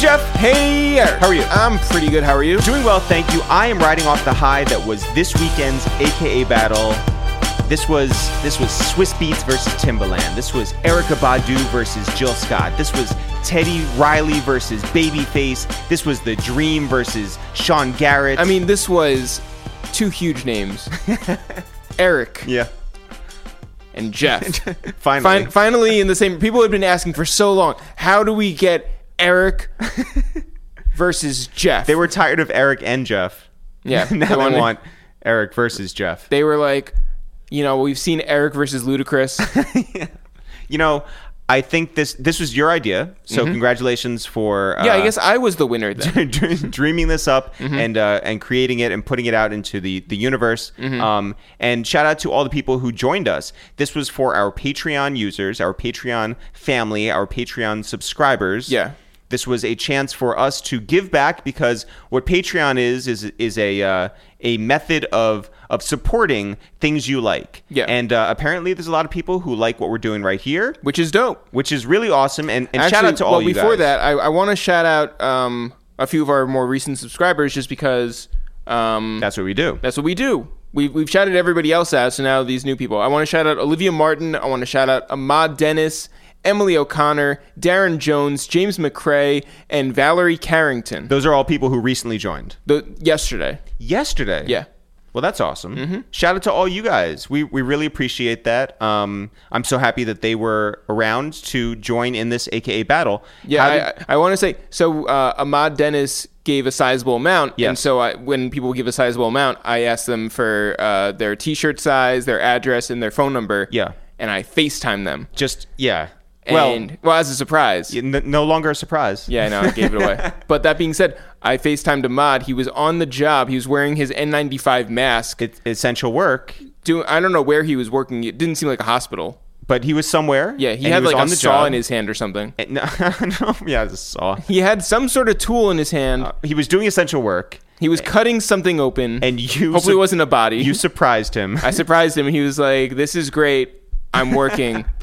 Jeff. Hey, Eric. How are you? I'm pretty good. How are you? Doing well, thank you. I am riding off the high that was this weekend's AKA battle. This was this was Swizz Beatz versus Timbaland. This was Erykah Badu versus Jill Scott. This was Teddy Riley versus Babyface. This was The Dream versus Sean Garrett. I mean, this was two huge names Eric yeah. and Jeff. Finally. Fin- finally, in the same. People have been asking for so long how do we get Eric versus Jeff? They were tired of Eric and Jeff. Yeah, now they wanted- want Eric versus Jeff. They were like, you know, we've seen Eric versus Ludacris. You know, I think this this was your idea. So congratulations for uh, Mm-hmm. yeah, I guess I was the winner then. dreaming this up Mm-hmm. and uh, and creating it and putting it out into the the universe. Mm-hmm. Um, and shout out to all the people who joined us. This was for our Patreon users, our Patreon family, our Patreon subscribers. Yeah. This was a chance for us to give back because what Patreon is is is a uh, a method of of supporting things you like. Yeah. And uh, apparently, there's a lot of people who like what we're doing right here, Which is dope. which is really awesome. And, and shout out to all well, you before guys. that, I, I want to shout out um, a few of our more recent subscribers just because um, That's what we do. that's what we do. We've, we've shouted everybody else out, so now these new people. I want to shout out Olivia Martin. I want to shout out Ahmad Dennis, Emily O'Connor, Darren Jones, James McCrae, and Valerie Carrington. Those are all people who recently joined The, yesterday. yesterday. Yeah. Well, that's awesome. Shout out to all you guys. We we really appreciate that. Um, I'm so happy that they were around to join in this AKA battle. Yeah, did- I, I want to say so. Uh, Ahmad Dennis gave a sizable amount, and so I, when people give a sizable amount, I ask them for uh, their T-shirt size, their address, and their phone number. Yeah. and I FaceTime them. just yeah. And, well, as a surprise. n- no longer a surprise. Yeah, I know, I gave it away. but that being said, I FaceTimed Ahmad. He was on the job. He was wearing his N95 mask. It's essential work, Doing, I don't know where he was working. It didn't seem like a hospital. but he was somewhere. Yeah, he had was like on a the saw job. in his hand or something. And- No, no, yeah, the saw. He had some sort of tool in his hand. Uh, he was doing essential work, he was eh, cutting something open. and you hopefully su- it wasn't a body. You surprised him. I surprised him. He was like, "This is great. I'm working.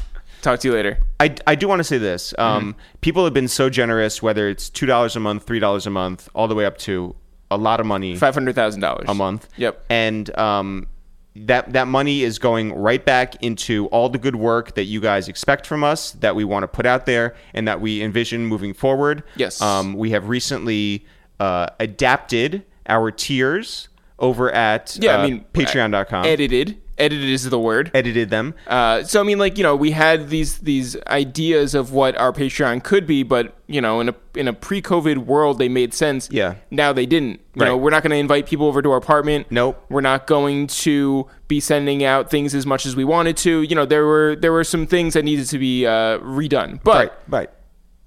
Talk to you later." I, I do want to say this. Um, People have been so generous, whether it's two dollars a month, three dollars a month, all the way up to a lot of money Five hundred thousand dollars a month. Yep. And um, that that money is going right back into all the good work that you guys expect from us, that we want to put out there, and that we envision moving forward. Yes. Um, we have recently uh, adapted our tiers over at Yeah, uh, I mean, Patreon.com. Edited. Edited is the word. edited them. Uh, so I mean, like you know, we had these these ideas of what our Patreon could be, but you know, in a in a pre-COVID world, they made sense. Yeah. Now they didn't. You know, Right. we're not going to invite people over to our apartment. Nope. We're not going to be sending out things as much as we wanted to. You know, there were there were some things that needed to be uh, redone. But right. Right.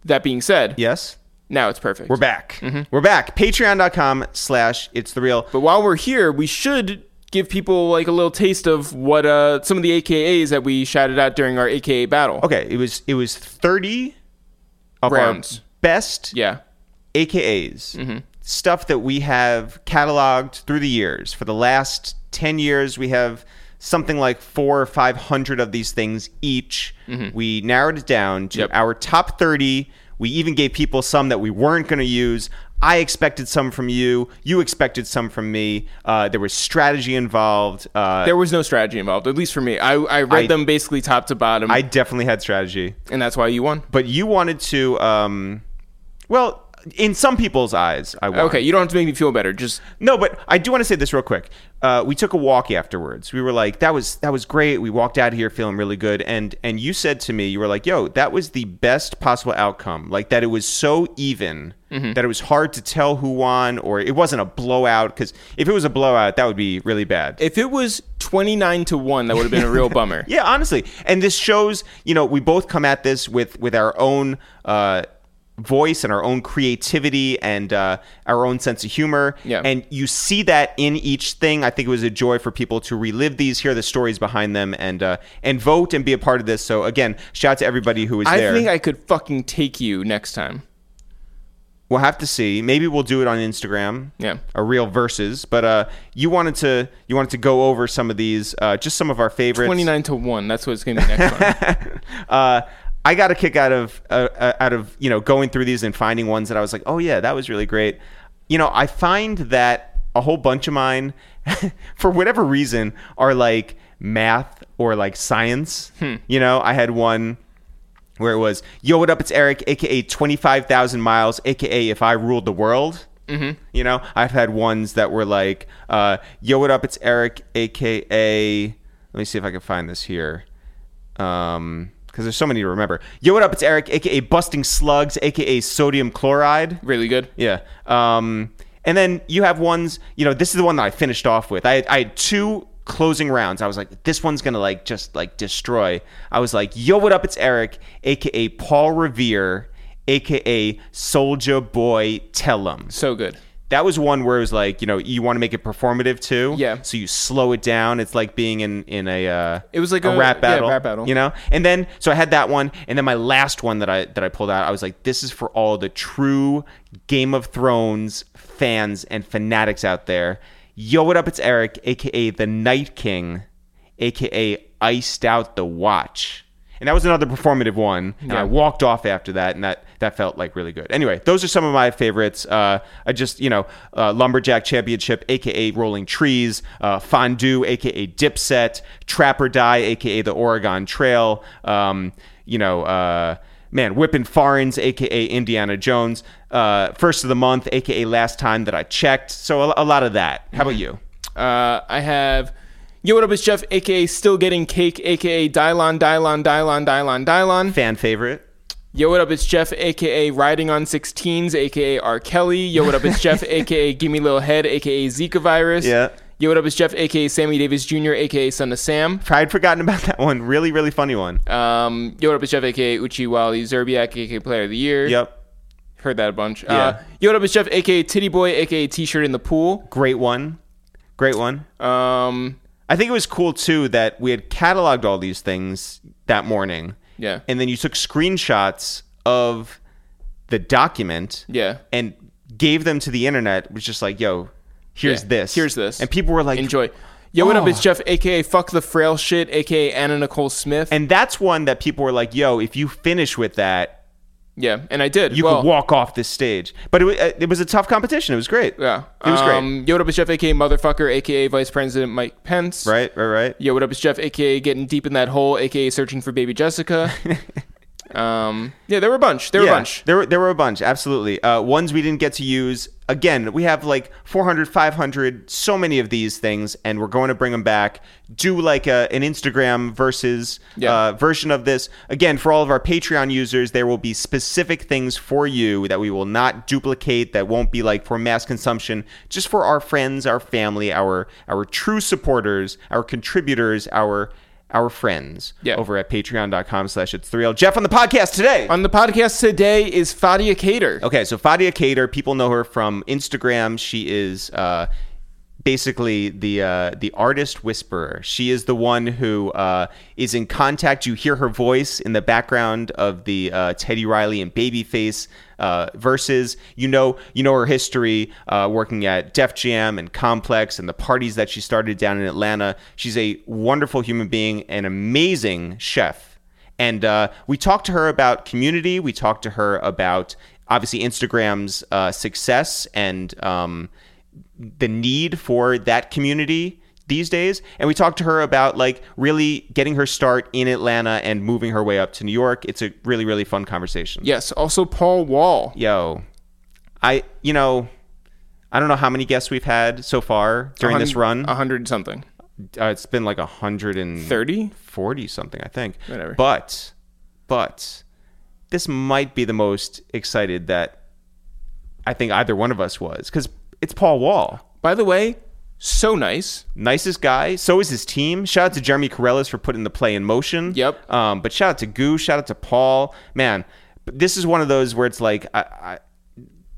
that being said, Yes. now it's perfect. We're back. Mm-hmm. We're back. Patreon.com slash it's the real. But while we're here, we should give people like a little taste of what uh, some of the AKAs that we shouted out during our AKA battle. Okay, it was it was 30 of Rounds. our best Yeah. AKAs. Mm-hmm. Stuff that we have cataloged through the years. For the last 10 years, we have something like four or 500 of these things each. We narrowed it down to Mm-hmm. Yep. our top 30. We even gave people some that we weren't going to use. I expected some from you. You expected some from me. Uh, there was strategy involved. Uh, There was no strategy involved, at least for me. I, I read I- them basically top to bottom, I definitely had strategy. and that's why you won. but you wanted to um well in some people's eyes i won. Okay, you don't have to make me feel better. Just no but i do want to say this real quick uh, we took a walk afterwards we were like that was that was great we walked out of here feeling really good and and you said to me you were like yo that was the best possible outcome like that it was so even Mm-hmm. that it was hard to tell who won or it wasn't a blowout because if it was a blowout that would be really bad if it was twenty nine to one, that would have been a real bummer. Yeah, honestly, and this shows you know we both come at this with with our own uh, voice and our own creativity and uh, our own sense of humor. Yeah. and you see that in each thing. I think it was a joy for people to relive these, hear the stories behind them, and uh, and vote and be a part of this. So again, shout out to everybody who was I there. think I could fucking take you next time. We'll have to see. Maybe we'll do it on Instagram. Yeah. a real verses. But uh, you wanted to you wanted to go over some of these, uh, just some of our favorites. Twenty nine to one. That's what it's gonna be next one. uh, I got a kick out of uh, uh, out of you know going through these and finding ones that I was like, oh yeah, that was really great. You know, I find that a whole bunch of mine, for whatever reason, are like math or like science. You know, I had one where it was, "Yo, what up? It's Eric, aka Twenty Five Thousand Miles, aka If I Ruled the World." Mm-hmm. You know, I've had ones that were like, uh, "Yo, what up? It's Eric, aka." Let me see if I can find this here. Um, because there's so many to remember. Yo, what up? It's Eric, aka Busting Slugs, aka Sodium Chloride. Really good. Yeah. Um, and then you have ones, you know, this is the one that I finished off with. I I had two closing rounds. I was like, this one's to like just like destroy. I was like, yo, what up? It's Eric, aka Paul Revere, aka Soldier Boy Tellum. So good. That was one where it was like, you know, you want to make it performative too. Yeah. So you slow it down. It's like being in in a uh, It was like a, a- rap yeah, battle. rap battle. You know. And then so I had that one, and then my last one that I that I pulled out, I was like, this is for all the true Game of Thrones fans and fanatics out there. Yo, what up? It's Eric, aka the Night King, aka Iced Out the Watch. And that was another performative one. And Yeah. I walked off after that, and that that felt like really good. Anyway, those are some of my favorites. Uh, I just you know uh, lumberjack championship, aka Rolling Trees, uh, Fondue, aka Dipset, Trap or Die, aka the Oregon Trail. Um, you know. Man, whipping foreigns, aka Indiana Jones. Uh, first of the month, aka last time that I checked. So a, a lot of that. How about you? Uh, I have Yo, what up? It's Jeff, aka Still Getting Cake, aka Dylon, Dylon, Dylon, Dylon, Dylon. Fan favorite? Yo, what up? It's Jeff, aka Riding on 16s, aka R. Kelly. Yo, what up? It's Jeff, aka Gimme Little Head, aka Zika Virus. Yeah. Yo, what up? It's Jeff, aka Sammy Davis Jr., aka Son of Sam. I'd forgotten about that one. Really, really funny one. Um, Yo, what up? It's Jeff, aka Uchi Wally Szczerbiak, aka Player of the Year. Yep. Heard that a bunch. Yeah. Uh, Yo, what up? It's Jeff, aka Titty Boy, aka T-shirt in the pool. Great one. Great one. Um, I think it was cool too that we had cataloged all these things that morning. yeah. And then you took screenshots of the document Yeah. and gave them to the internet. It was just like, yo, here's Yeah, this. here's this. And people were like, Enjoy. Yo, what up? Oh. It's Jeff, aka Fuck the Frail Shit, aka Anna Nicole Smith. And that's one that people were like, yo, if you finish with that, yeah, and I did. you well, could walk off this stage. But it, uh, it was a tough competition. It was great. Yeah. It was great. um, Yo, what up? It's Jeff, aka Motherfucker, aka Vice President Mike Pence. Right, right, right. Yo, what up? It's Jeff, aka Getting Deep in That Hole, aka Searching for Baby Jessica. um, yeah, there were a bunch. There were yeah, a bunch. There were, there were a bunch, absolutely. Uh, ones we didn't get to use. Again, we have like 400, 500, so many of these things, and we're going to bring them back. Do like a, an Instagram versus Yeah. uh, version of this. Again, for all of our Patreon users, there will be specific things for you that we will not duplicate, that won't be like for mass consumption, just for our friends, our family, our our true supporters, our contributors, our our friends Yeah. over at patreon.com slash it's 3L. Jeff on the podcast today. On the podcast today is Fadia Kader. Okay, so Fadia Kader, people know her from Instagram. She is uh, basically the uh, the artist whisperer. She is the one who uh, is in contact. You hear her voice in the background of the uh, Teddy Riley and Babyface uh, verses. You know, you know her history, uh, working at Def Jam and Complex and the parties that she started down in Atlanta. She's a wonderful human being, an amazing chef. And uh, we talked to her about community. We talked to her about obviously Instagram's uh, success and um, the need for that community these days. And we talked to her about like really getting her start in Atlanta and moving her way up to New York. It's a really, really fun conversation. Yes, also Paul Wall. Yo, I, you know, I don't know how many guests we've had so far during this run. A hundred something. Uh, it's been like a hundred and thirty, forty something, I think. Whatever. But, but this might be the most excited that I think either one of us was because it's Paul Wall. By the way, so nice. Nicest guy. So is his team. Shout out to Jeremy Corellis for putting the play in motion. Yep. Um, but shout out to Goo. Shout out to Paul. Man, this is one of those where it's like, I, I,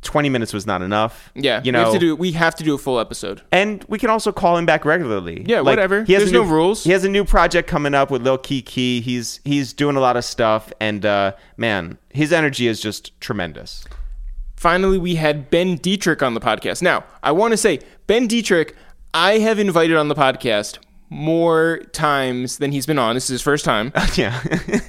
20 minutes was not enough. Yeah, You we have know, to do. We have to do a full episode. and we can also call him back regularly. Yeah, whatever. He has There's new, no rules. He has a new project coming up with Lil Keke. He's he's doing a lot of stuff, and uh, man, his energy is just tremendous. Finally, we had Ben Detrick on the podcast. Now, I want to say Ben Detrick, I have invited on the podcast more times than he's been on. This is his first time. yeah.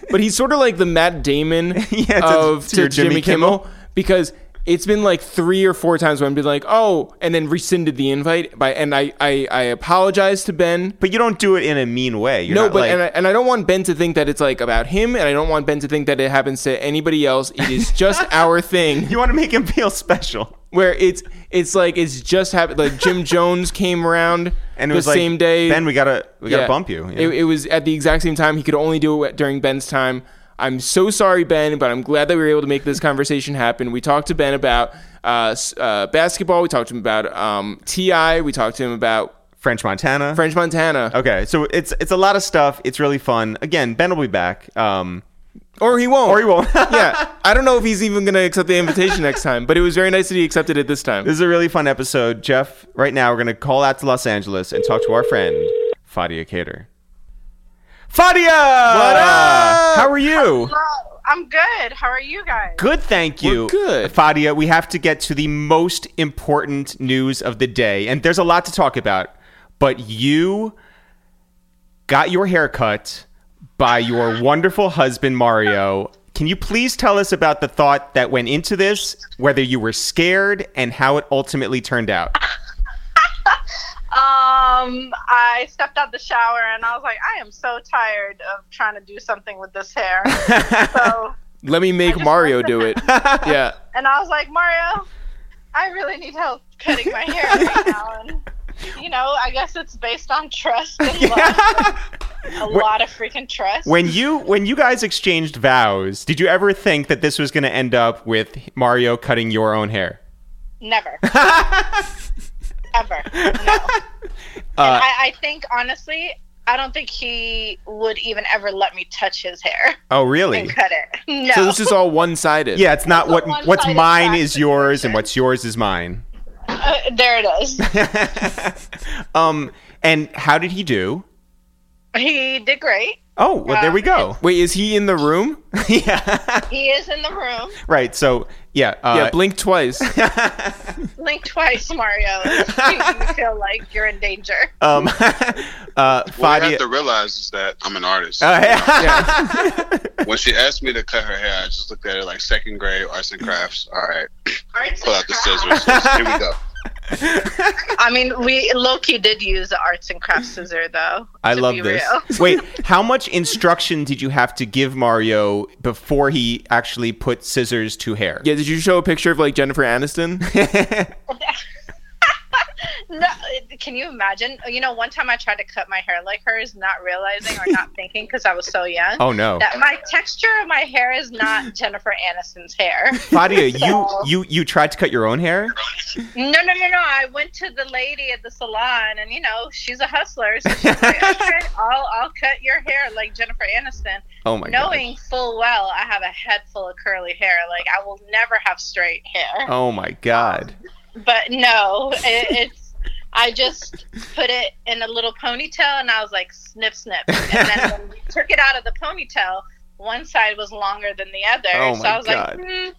But he's sort of like the Matt Damon Yeah, to- of to to Jimmy, Jimmy Kimmel. Kimmel. because it's been like three or four times when I've been like, oh, and then rescinded the invite by, and I I, I apologize to Ben. but you don't do it in a mean way. You're no, but like, and, I, and I don't want Ben to think that it's like about him, and I don't want Ben to think that it happens to anybody else. It is just our thing. you want to make him feel special. Where it's it's like it's just happened. Like Jim Jones came around And it the was like, same day. Ben, we gotta we gotta Yeah. bump you. know? It, it was at the exact same time. He could only do it during Ben's time. I'm so sorry, Ben, but I'm glad that we were able to make this conversation happen. We talked to Ben about uh, s- uh, basketball. We talked to him about um, Ti. We talked to him about French Montana. French Montana. Okay, so it's it's a lot of stuff. It's really fun. Again, Ben will be back. Um, Or he won't. or he won't. yeah, I don't know if he's even going to accept the invitation next time, but it was very nice that he accepted it this time. This is a really fun episode. Jeff, right now we're going to call out to Los Angeles and talk to our friend, Fadia Kader. Fadia! What up? How are you? Hello, I'm good. How are you guys? Good, thank you. We're good. Fadia, we have to get to the most important news of the day. And there's a lot to talk about. But you got your hair cut by your wonderful husband, Mario. Can you please tell us about the thought that went into this, whether you were scared, and how it ultimately turned out? Um, I stepped out the shower and I was like, I am so tired of trying to do something with this hair. so, Let me make Mario do it. Yeah. and I was like, Mario, I really need help cutting my hair right now. And you know, I guess it's based on trust and love. A lot of freaking trust. when you when you guys exchanged vows, did you ever think that this was going to end up with Mario cutting your own hair? Never. Ever. No. Uh, I, I think honestly, I don't think he would even ever let me touch his hair oh, really? and cut it. No. So this is all one sided. Yeah, it's not It's what what's mine is yours and what's yours is mine. Uh, there it is. um, and how did he do? He did great. Oh, well, there we go. Wait, is he in the room? yeah, He is in the room. right. So yeah, uh, yeah, blink twice. Blink twice, Mario. you feel like you're in danger. um, uh, What I Fadia. have to realize is that I'm an artist. Uh, Yeah. when she asked me to cut her hair, I just looked at it like second grade arts and crafts. All right, pull out the scissors. Here we go. I mean, we low key did use the arts and crafts scissor though. I love this. Wait, how much instruction did you have to give Mario before he actually put scissors to hair? Yeah, did you show a picture of like Jennifer Aniston? No, can you imagine? You know, one time I tried to cut my hair like hers, not realizing or not thinking because I was so young. Oh no, That my texture of my hair is not Jennifer Aniston's hair. You So- you you tried to cut your own hair? No, no, no, no. I went to the lady at the salon, and you know she's a hustler, so she's like, "Okay, I'll I'll cut your hair like Jennifer Aniston," Oh my god. knowing full well I have a head full of curly hair. Like I will never have straight hair. Oh my god. Um, But no, it, it's. I just put it in a little ponytail, and I was like, snip, snip. And then when we took it out of the ponytail, one side was longer than the other. Oh so I was God. like, hmm,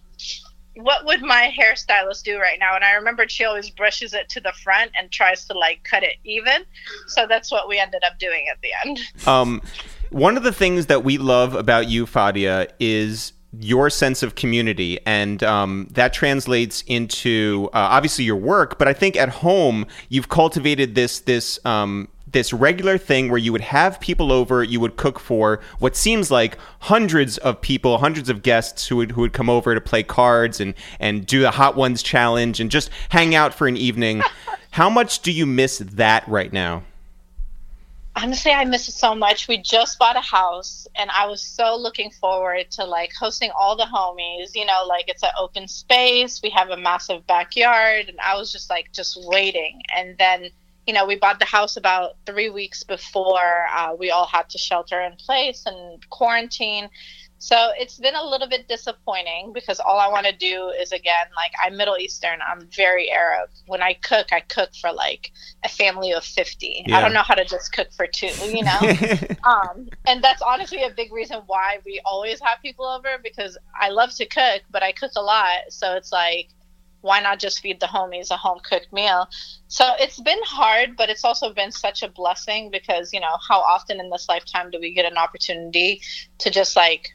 what would my hairstylist do right now? And I remembered she always brushes it to the front and tries to like cut it even. So that's what we ended up doing at the end. Um, one of the things that we love about you, Fadia, is your sense of community, and um, that translates into uh, obviously your work. But I think at home you've cultivated this this um, this regular thing where you would have people over, you would cook for what seems like hundreds of people, hundreds of guests who would who would come over to play cards and and do the Hot Ones challenge and just hang out for an evening. How much do you miss that right now? Honestly i miss it so much. We just bought a house and i was so looking forward to like hosting all the homies you know like it's an open space. We have a massive backyard and i was just like just waiting. And then you know we bought the house about three weeks before uh, we all had to shelter in place and quarantine so it's been a little bit disappointing because all I want to do is again like I'm Middle Eastern. I'm very Arab. When I cook, I cook for like a family of 50. Yeah. I don't know how to just cook for two, you know. um, and that's honestly a big reason why we always have people over because I love to cook, but I cook a lot. So it's like why not just feed the homies a home cooked meal? So it's been hard, but it's also been such a blessing because, you know, how often in this lifetime do we get an opportunity to just like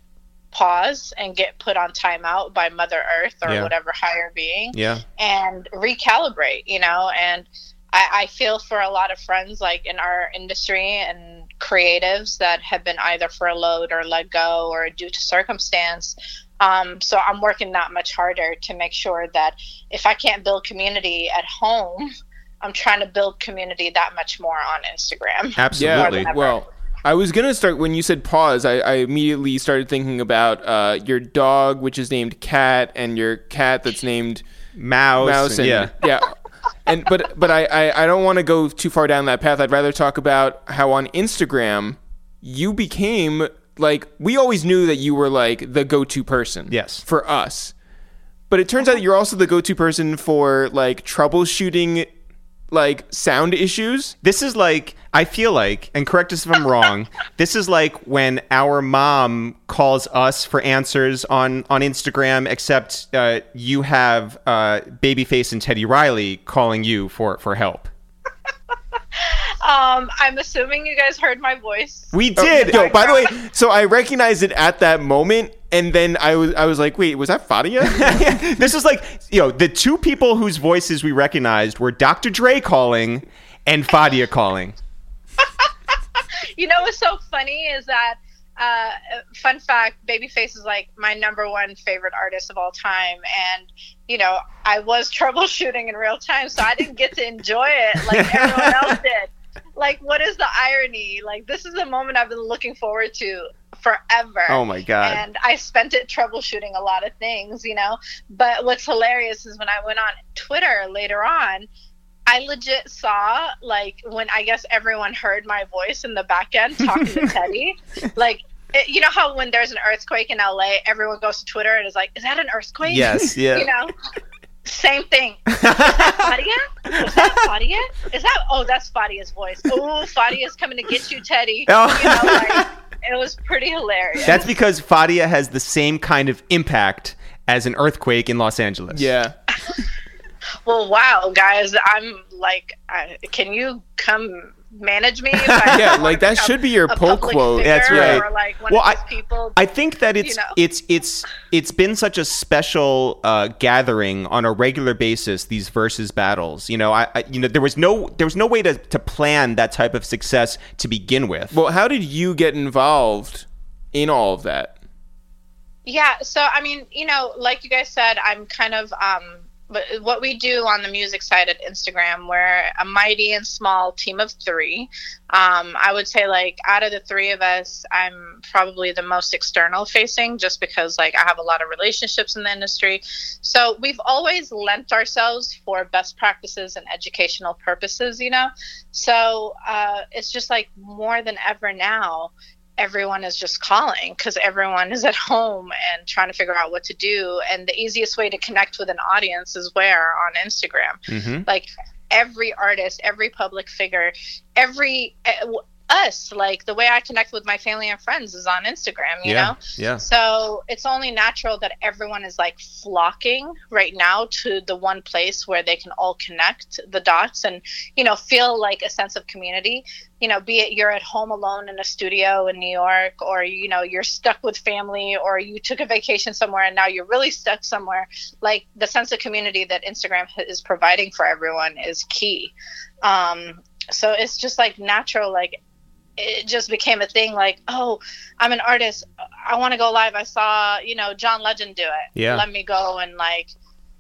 pause and get put on timeout by Mother Earth or Yeah. whatever higher being Yeah. and recalibrate, you know, and I, I feel for a lot of friends like in our industry and creatives that have been either furloughed or let go or due to circumstance. Um, so I'm working that much harder to make sure that if I can't build community at home, I'm trying to build community that much more on Instagram. Absolutely. More Well, I was gonna start when you said pause. I, I immediately started thinking about uh, your dog, which is named Cat, and your cat that's named Mouse. Mouse. And, yeah. yeah. And but but I I, I don't want to go too far down that path. I'd rather talk about how on Instagram you became like we always knew that you were like the go-to person. Yes. For us. But it turns out you're also the go-to person for like troubleshooting like sound issues. This is like I feel like, and correct us if I'm wrong. this is like when our mom calls us for answers on on Instagram, except uh, you have uh, Babyface and Teddy Riley calling you for for help. Um, I'm assuming you guys heard my voice. We did. Yo, by the way, so I recognized it at that moment, and then I was I was like, wait, was that Fadia? this is like you know the two people whose voices we recognized were Dr. Dre calling and Fadia calling. you know what's so funny is that uh, fun fact babyface is like my number one favorite artist of all time and you know i was troubleshooting in real time so i didn't get to enjoy it like everyone else did like what is the irony like this is the moment i've been looking forward to forever Oh my god. and I spent it troubleshooting a lot of things, you know. But what's hilarious is when I went on Twitter later on, I legit saw like when I guess everyone heard my voice in the back end talking to Teddy, like. It, you know how when there's an earthquake in LA, everyone goes to Twitter and is like, "Is that an earthquake?" Yes, yeah. You know, same thing. Is that Fadia? Is that Fadia? Is that? Oh, that's Fadia's voice. Oh, Fadia's coming to get you, Teddy. Oh. You know, like, oh. it was pretty hilarious. That's because Fadia has the same kind of impact as an earthquake in Los Angeles. yeah. Well, wow, guys, I'm like, I, can you come manage me? Yeah, like, that should be your a pull quote. That's right. Or like one Well, of I- people. I think that it's You know. it's it's it's been such a special uh, gathering on a regular basis. These versus battles, you know, I, I you know there was no there was no way to to plan that type of success to begin with. Well, how did you get involved in all of that? Yeah, so I mean, you know, like you guys said, I'm kind of um but what we do on the music side at Instagram, we're a mighty and small team of three. Um, I would say like out of the three of us, I'm probably the most external facing just because like I have a lot of relationships in the industry. So we've always lent ourselves for best practices and educational purposes, you know? So uh, it's just like more than ever now everyone is just calling because everyone is at home and trying to figure out what to do. And the easiest way to connect with an audience is where on Instagram. Mhm. Like every artist, every public figure, every w- us, like the way I connect with my family and friends is on Instagram, you yeah, know? yeah. So it's only natural that everyone is like flocking right now to the one place where they can all connect the dots and, you know, feel like a sense of community. You know, be it you're at home alone in a studio in New York, or, you know, you're stuck with family, or you took a vacation somewhere and now you're really stuck somewhere. Like the sense of community that Instagram is providing for everyone is key. Um, so it's just like natural, like it just became a thing like oh i'm an artist. I want to go live. I saw you know john legend do it. Yeah. let me go and like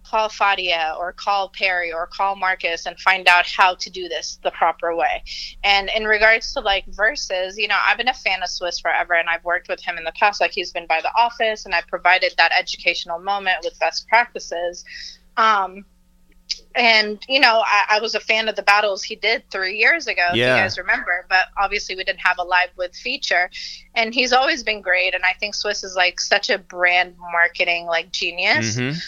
call fadia or call perry or call marcus and find out how to do this the proper way. And in regards to like verses you know i've been a fan of swizz forever and i've worked with him in the past. Like he's been by the office and i provided that educational moment with best practices. Um and you know I, I was a fan of the battles he did three years ago if Yeah. you guys remember but obviously we didn't have a live with feature and he's always been great and i think swizz is like such a brand marketing like genius Mhm.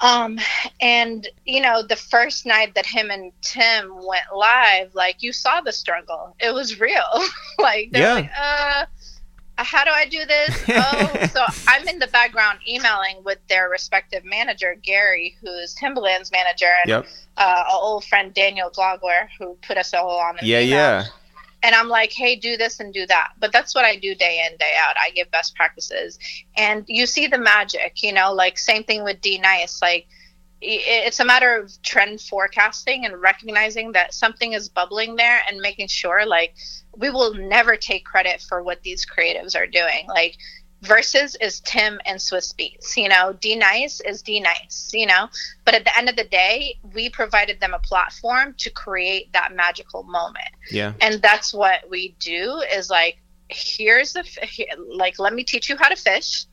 um and you know the first night that him and tim went live like you saw the struggle it was real like they're Yeah. like uh how do I do this? Oh, so I'm in the background emailing with their respective manager, Gary, who's Timbaland's manager, and Yep. uh, our old friend Daniel Glogler, who put us all on the Yeah, email. yeah. And I'm like, hey, do this and do that. But that's what I do day in, day out. I give best practices. And you see the magic, you know, like same thing with D Nice. Like, it's a matter of trend forecasting and recognizing that something is bubbling there and making sure, like, we will never take credit for what these creatives are doing. Like, Versus is Tim and Swizz Beatz. You know, D Nice is D Nice, you know. But at the end of the day, we provided them a platform to create that magical moment Yeah. and that's what we do is like here's the f- like let me teach you how to fish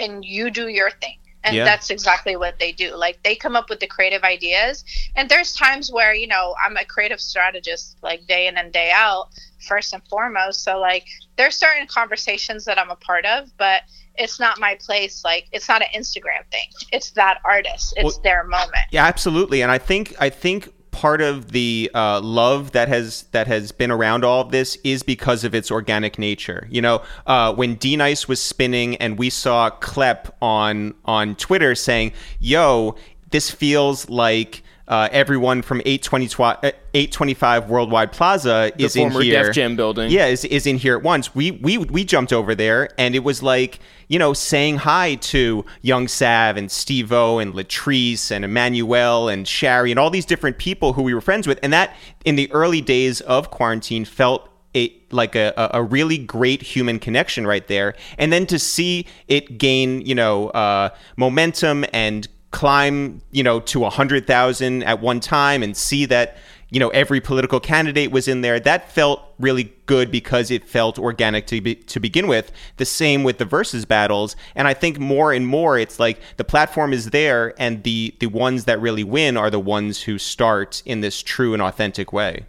and you do your thing and Yeah. that's exactly what they do. Like they come up with the creative ideas. And there's times where you know i'm a creative strategist like day in and day out first and foremost. So like there's certain conversations that i'm a part of but it's not my place. Like it's not an instagram thing. It's that artist. It's Well- their moment. Yeah, absolutely. And I think I think part of the uh, love that has that has been around all of this is because of its organic nature. You know, uh, when D Nice was spinning and we saw Klep on on Twitter saying, "Yo, this feels like." Uh, everyone from 820, uh, 825 Worldwide Plaza is in former here. Def Jam building. Yeah, is, is in here at once. We we we jumped over there, and it was like you know saying hi to Young Sav and Steve O and Latrice and Emmanuel and Shari and all these different people who we were friends with, and that in the early days of quarantine felt a like a, a really great human connection right there, and then to see it gain you know uh, momentum and climb you know to a hundred thousand at one time, and see that you know every political candidate was in there. That felt really good because it felt organic to be, to begin with. The same with the versus battles. And i think more and more it's like the platform is there and the the ones that really win are the ones who start in this true and authentic way.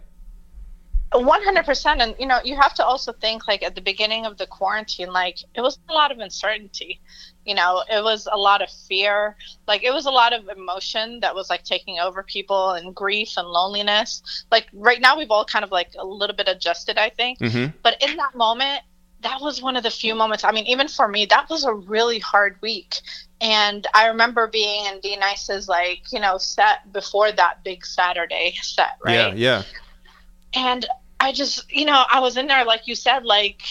100% and you know you have to also think like at the beginning of the quarantine like it was a lot of uncertainty you know it was a lot of fear. Like it was a lot of emotion that was like taking over people and grief and loneliness. Like right now we've all kind of like a little bit adjusted i think. Mm-hmm. but in that moment that was one of the few moments i mean even for me that was a really hard week. And i remember being in d nice's like you know set before that big saturday set right? Yeah yeah. And I just, you know, I was in there, like you said, like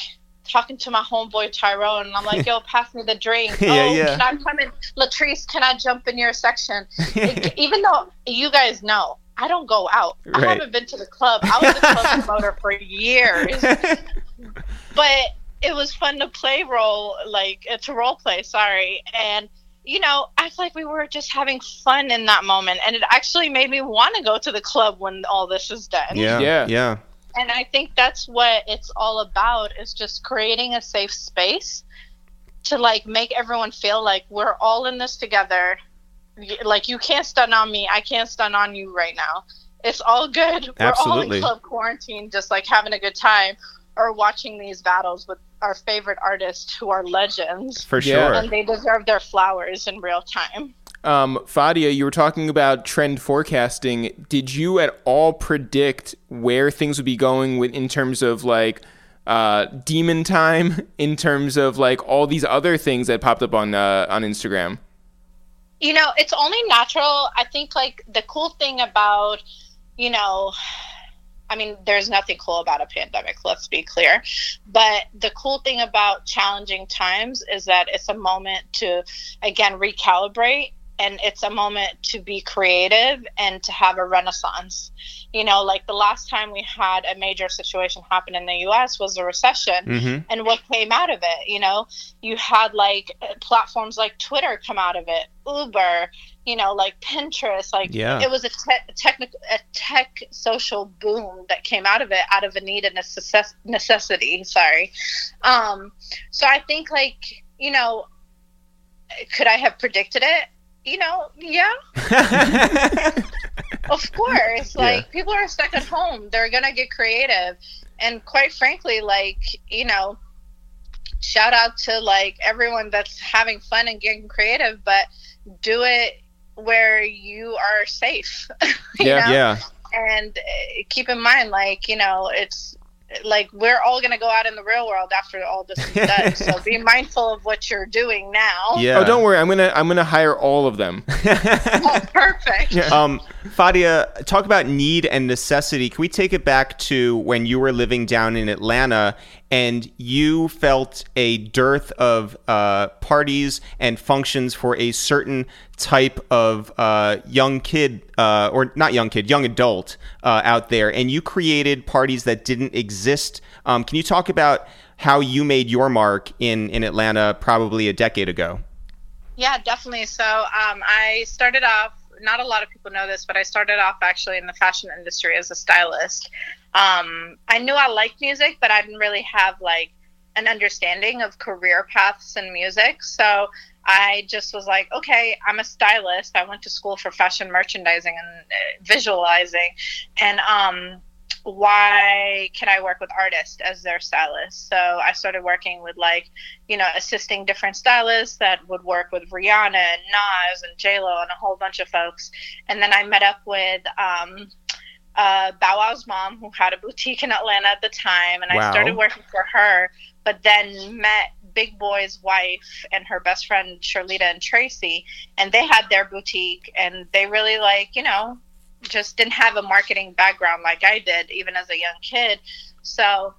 talking to my homeboy Tyrone, and I'm like, yo, pass me the drink. Yeah, oh, yeah. can I come in? Latrice, can I jump in your section? It- even though you guys know, I don't go out. I haven't been to the club. I was a club promoter for years. But it was fun to play role, like uh, to role play, sorry. And, you know, I feel like we were just having fun in that moment. And it actually made me want to go to the club when all this is done yeah Yeah. yeah and i think that's what it's all about is just creating a safe space to like make everyone feel like we're all in this together. Like you can't stun on me. I can't stun on you right now. It's all good. We're all in club quarantine just like having a good time or watching these battles with our favorite artists who are legends. For sure. And they deserve their flowers in real time Um, Fadia, you were talking about trend forecasting. Did you at all predict where things would be going with in terms of like uh, demon time, in terms of like all these other things that popped up on uh, on Instagram? you know it's only natural i think like the cool thing about you know i mean there's nothing cool about a pandemic let's be clear but the cool thing about challenging times is that it's a moment to again recalibrate and it's a moment to be creative and to have a renaissance you know like the last time we had a major situation happen in the us was a recession mm-hmm. and what came out of it you know you had like uh, platforms like twitter come out of it uber you know like pinterest like Yeah. it was a te- technical a tech social boom that came out of it out of a need and a necess- necessity sorry um so i think like you know could i have predicted it you know yeah of course Yeah. like people are stuck at home they're gonna get creative and quite frankly like you know shout out to like everyone that's having fun and getting creative but do it where you are safe you Yeah. know? yeah and uh, keep in mind like you know it's like we're all going to go out in the real world after all this is done. So be mindful of what you're doing now. Yeah. Oh don't worry. I'm gonna i'm gonna hire all of them. Oh perfect. Yeah. um fadia talk about need and necessity. Can we take it back to when you were living down in atlanta and you felt a dearth of uh, parties and functions for a certain type of uh, young kid, uh, or not young kid, young adult uh, out there, and you created parties that didn't exist. Um, can you talk about how you made your mark in, in Atlanta probably a decade ago? Yeah, definitely. So um, I started off not a lot of people know this, but I started off actually in the fashion industry as a stylist um, I knew I liked music, but I didn't really have like an understanding of career paths in music. So I just was like, okay, I'm a stylist. I went to school for fashion merchandising and uh, visualizing. And um, why can I work with artists as their stylist? So I started working with like, you know, assisting different stylists that would work with Rihanna and Nas and J Lo and a whole bunch of folks. And then I met up with um, uh, Bow Wow's mom, who had a boutique in Atlanta at the time, and wow. I started working for her. But then met Big Boi's wife and her best friend Charlita and Tracy, and they had their boutique, and they really like you know just didn't have a marketing background like I did, even as a young kid. So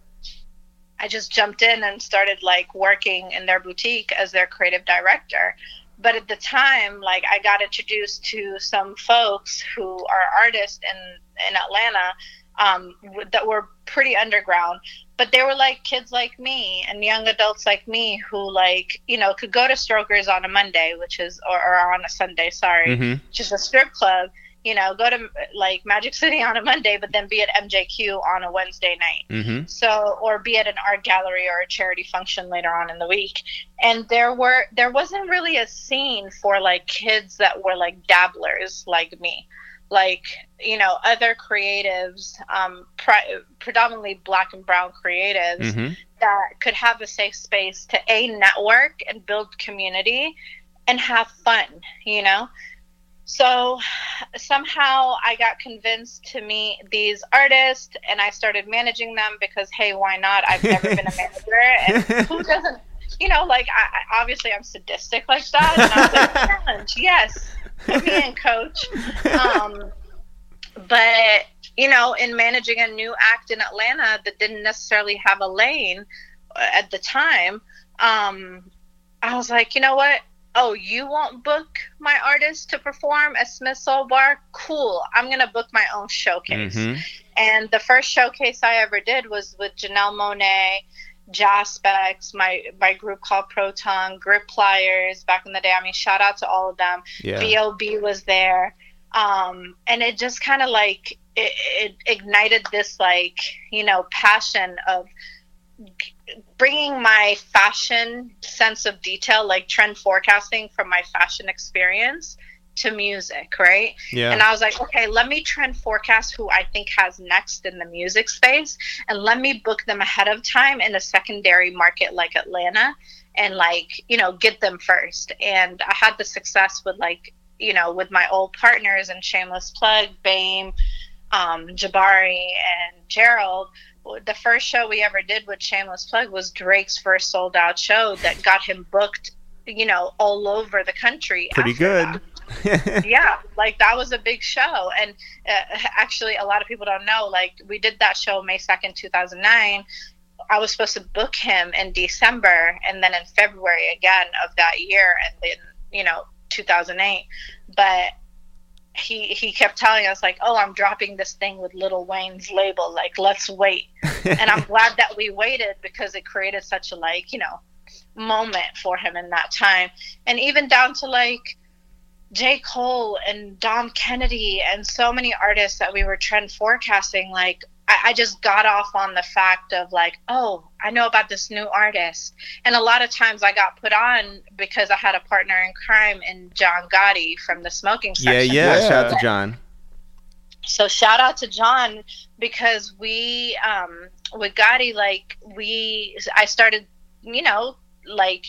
I just jumped in and started like working in their boutique as their creative director but at the time like i got introduced to some folks who are artists in in atlanta um, that were pretty underground but they were like kids like me and young adults like me who like you know could go to strokers on a monday which is or, or on a sunday sorry mm-hmm. which is a strip club you know, go to like Magic City on a Monday, but then be at MJQ on a Wednesday night. Mm-hmm. So, or be at an art gallery or a charity function later on in the week. And there were, there wasn't really a scene for like kids that were like dabblers like me. Like, you know, other creatives, um, pre- predominantly black and brown creatives mm-hmm. that could have a safe space to a network and build community and have fun, you know? So somehow I got convinced to meet these artists and I started managing them because, hey, why not? I've never been a manager. And who doesn't, you know, like, I, obviously I'm sadistic like that. And I was like, challenge, yes, put me in, coach. Um, but, you know, in managing a new act in Atlanta that didn't necessarily have a lane at the time, um, I was like, you know what? Oh, you won't book my artist to perform at Smith's Olde Bar? Cool. I'm going to book my own showcase. Mm-hmm. And the first showcase I ever did was with Janelle Monáe, Jaspex, my my group called Proton, Grip Plyaz back in the day. I mean, shout out to all of them. Yeah. B.O.B. was there. Um, and it just kind of like, it, it ignited this like, you know, passion of bringing my fashion sense of detail, like trend forecasting from my fashion experience to music, right? Yeah. And I was like, okay, let me trend forecast who I think has next in the music space and let me book them ahead of time in a secondary market like Atlanta and like, you know, get them first. And I had the success with like, you know, with my old partners and Shameless Plug, BAME, um, Jabari and Gerald the first show we ever did with Shameless Plug was Drake's first sold out show that got him booked, you know, all over the country. Pretty good. yeah, like that was a big show. And uh, actually, a lot of people don't know, like, we did that show May 2nd, 2009. I was supposed to book him in December and then in February again of that year and then, you know, 2008. But he he kept telling us like, "Oh, I'm dropping this thing with Lil Wayne's label. Like, let's wait." and I'm glad that we waited because it created such a like you know moment for him in that time, and even down to like J. Cole and Dom Kennedy and so many artists that we were trend forecasting. Like, I, I just got off on the fact of like, oh, I know about this new artist. And a lot of times I got put on because I had a partner in crime in John Gotti from the smoking section. Yeah, yeah. Shout out to John. So shout out to John because we um with Gotti like we I started, you know, like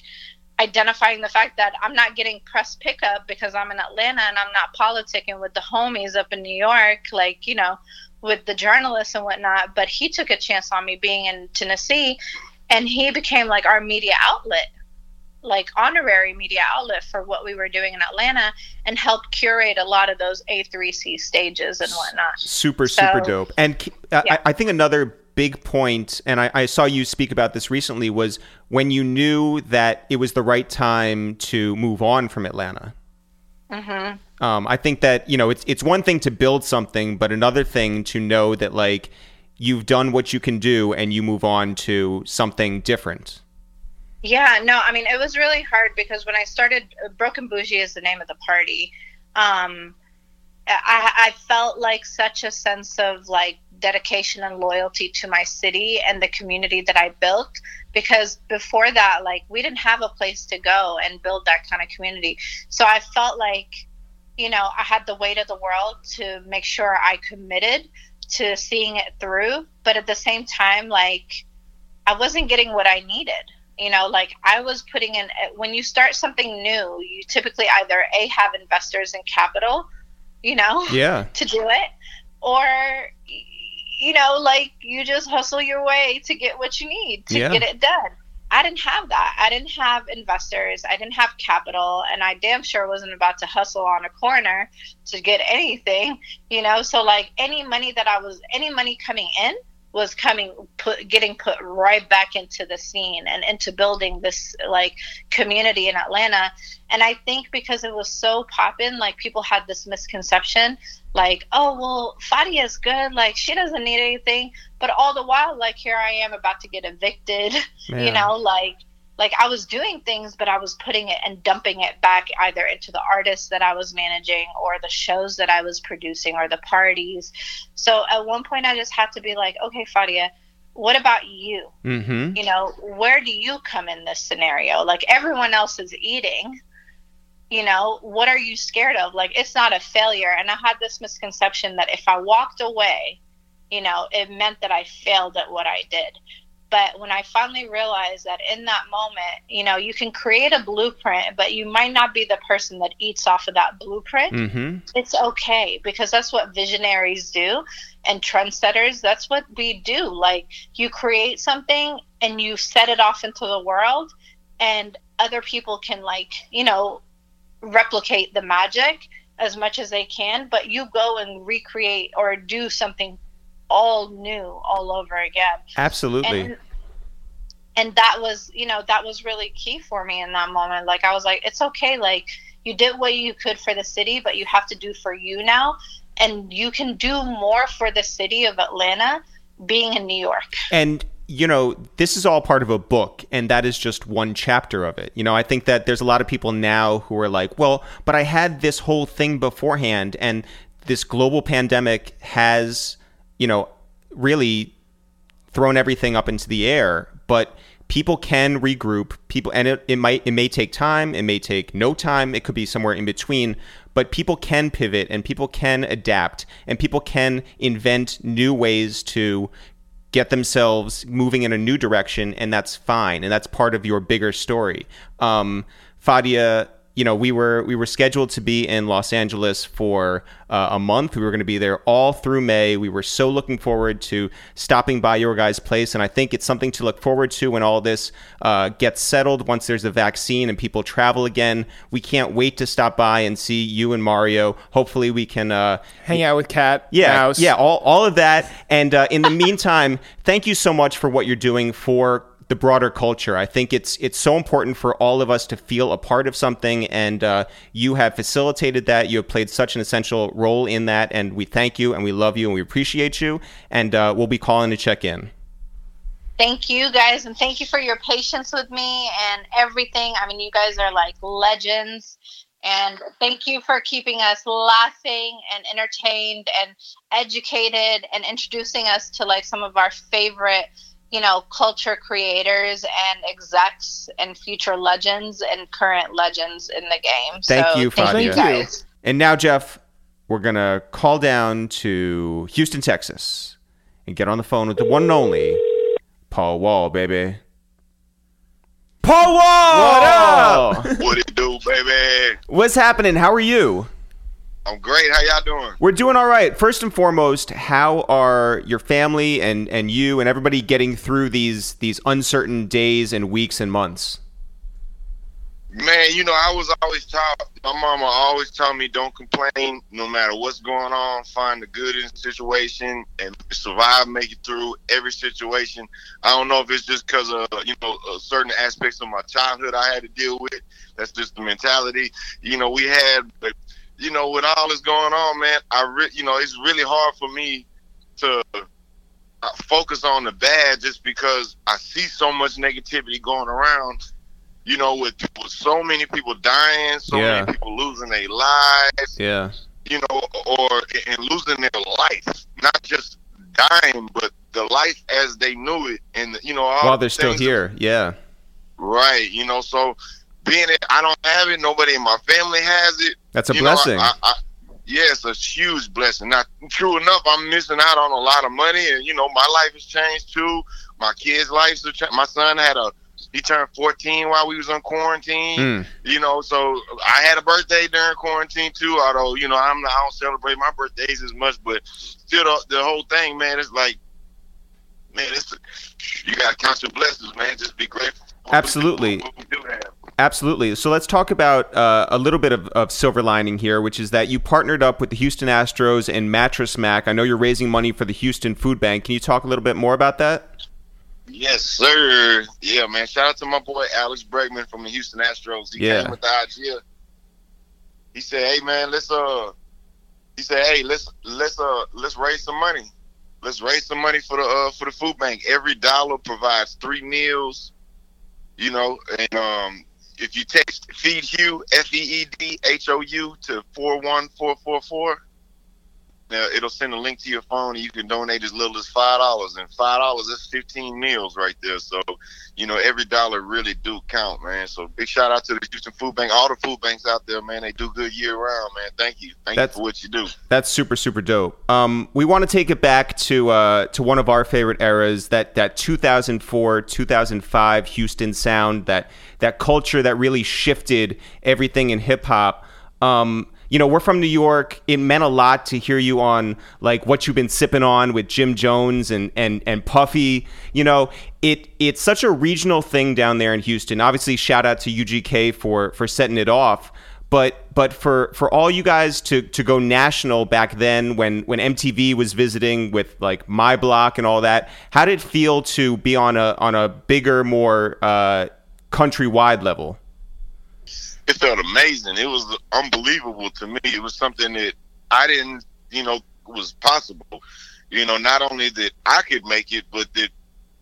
identifying the fact that I'm not getting press pickup because I'm in Atlanta and I'm not politicking with the homies up in New York, like, you know, with the journalists and whatnot. But he took a chance on me being in Tennessee and he became like our media outlet like honorary media outlet for what we were doing in Atlanta and helped curate a lot of those A3C stages and whatnot. Super, so, super dope. And uh, yeah. I, I, think another big point, and I, I, saw you speak about this recently, was when you knew that it was the right time to move on from Atlanta. Mm-hmm. Um, I think that you know it's it's one thing to build something, but another thing to know that like you've done what you can do and you move on to something different. Yeah, no, I mean it was really hard because when I started, Broken Bougie is the name of the party. Um, I, I felt like such a sense of like dedication and loyalty to my city and the community that I built because before that like we didn't have a place to go and build that kind of community. So I felt like you know I had the weight of the world to make sure I committed to seeing it through. But at the same time like I wasn't getting what I needed. You know like I was putting in when you start something new you typically either a have investors and capital you know yeah. to do it or you know, like you just hustle your way to get what you need to yeah. get it done. I didn't have that. I didn't have investors. I didn't have capital, and I damn sure wasn't about to hustle on a corner to get anything, you know. So like any money that I was, any money coming in, was coming put getting put right back into the scene and into building this like community in Atlanta and I think because it was so poppin like people had this misconception like oh well Fadia is good like she doesn't need anything but all the while like here I am about to get evicted yeah. you know like like I was doing things, but I was putting it and dumping it back either into the artists that I was managing or the shows that I was producing or the parties. So at one point, I just had to be like, okay, Fadia, what about you? Mm-hmm. You know, where do you come in this scenario? Like everyone else is eating. You know, what are you scared of? Like, it's not a failure. And I had this misconception that if I walked away, you know, it meant that I failed at what I did. But when I finally realized that in that moment, you know, you can create a blueprint, but you might not be the person that eats off of that blueprint. Mm-hmm. It's okay because that's what visionaries do and trendsetters. That's what we do. Like you create something and you set it off into the world, and other people can, like, you know, replicate the magic as much as they can, but you go and recreate or do something all new all over again. Absolutely. And, and that was, you know, that was really key for me in that moment. Like I was like, it's okay. Like you did what you could for the city, but you have to do for you now. And you can do more for the city of Atlanta being in New York. And you know, this is all part of a book, and that is just one chapter of it. You know, I think that there's a lot of people now who are like, well, but I had this whole thing beforehand, and this global pandemic has you know, really thrown everything up into the air. But people can regroup. People, and it, it might it may take time. It may take no time. It could be somewhere in between. But people can pivot and people can adapt and people can invent new ways to get themselves moving in a new direction, and that's fine. And that's part of your bigger story. Um, Fadia you know, we were we were scheduled to be in Los Angeles for uh, a month. We were going to be there all through May. We were so looking forward to stopping by your guys' place, and I think it's something to look forward to when all this uh, gets settled. Once there's a vaccine and people travel again, we can't wait to stop by and see you and Mario. Hopefully, we can uh, hang out with Kat. Yeah, Mouse. yeah, all all of that. And uh, in the meantime, thank you so much for what you're doing for the broader culture. I think it's it's so important for all of us to feel a part of something, and uh, you have facilitated that. You have played such an essential role in that, and we thank you and we love you and we appreciate you. And uh, we'll be calling to check in. Thank you guys, and thank you for your patience with me and everything. I mean, you guys are like legends. And thank you for keeping us laughing and entertained and educated and introducing us to like some of our favorite you know, culture creators and execs and future legends and current legends in the game. Thank so you, Thank you guys. And now, Jeff, we're going to call down to Houston, Texas and get on the phone with the one and only Paul Wall, baby. Paul Wall. What up? what it do, baby? What's happening? How are you? I'm great. How y'all doing? We're doing all right. First and foremost, how are your family and, and you and everybody getting through these these uncertain days and weeks and months? Man, you know, I was always taught, my mama always told me don't complain no matter what's going on, find the good in the situation and survive, make it through every situation. I don't know if it's just because of, you know, uh, certain aspects of my childhood I had to deal with. That's just the mentality, you know, we had, you know, with all this going on, man, I, re- you know, it's really hard for me to focus on the bad just because I see so much negativity going around you know, with, with so many people dying, so yeah. many people losing their lives. Yeah. You know, or and losing their life, not just dying, but the life as they knew it, and you know, while they're still here. yeah. Right. You know, so being it, I don't have it. Nobody in my family has it. That's a you blessing. Know, I, I, yeah, it's a huge blessing. Not true enough, I'm missing out on a lot of money, and you know, my life has changed too. My kids' lives have changed. My son had a he turned 14 while we was on quarantine. Mm. You know, so I had a birthday during quarantine too. Although you know I'm I don't celebrate my birthdays as much, but still the, the whole thing, man, it's like, man, it's you gotta count your blessings, man. Just be grateful. Absolutely. Absolutely. So let's talk about uh, a little bit of, of, silver lining here, which is that you partnered up with the Houston Astros and Mattress Mac. I know you're raising money for the Houston Food Bank. Can you talk a little bit more about that? Yes, sir. Yeah, man. Shout out to my boy Alex Bregman from the Houston Astros. He yeah. came with the idea. He said, "Hey, man, let's uh," he said, "Hey, let's let's uh let's raise some money. Let's raise some money for the uh for the food bank. Every dollar provides three meals. You know, and um, if you text feed Hugh F E E D H O U to four one four four four." Now it'll send a link to your phone, and you can donate as little as five dollars. And five dollars is fifteen meals right there. So, you know, every dollar really do count, man. So big shout out to the Houston Food Bank, all the food banks out there, man. They do good year round, man. Thank you, thank that's, you for what you do. That's super super dope. Um, we want to take it back to uh, to one of our favorite eras that that 2004 2005 Houston sound that that culture that really shifted everything in hip hop. Um, you know, we're from New York. It meant a lot to hear you on like what you've been sipping on with Jim Jones and and and Puffy. You know, it it's such a regional thing down there in Houston. Obviously, shout out to UGK for for setting it off. But but for for all you guys to to go national back then when when MTV was visiting with like My Block and all that, how did it feel to be on a on a bigger, more uh, countrywide level? It felt amazing. It was unbelievable to me. It was something that I didn't, you know, was possible. You know, not only that I could make it, but that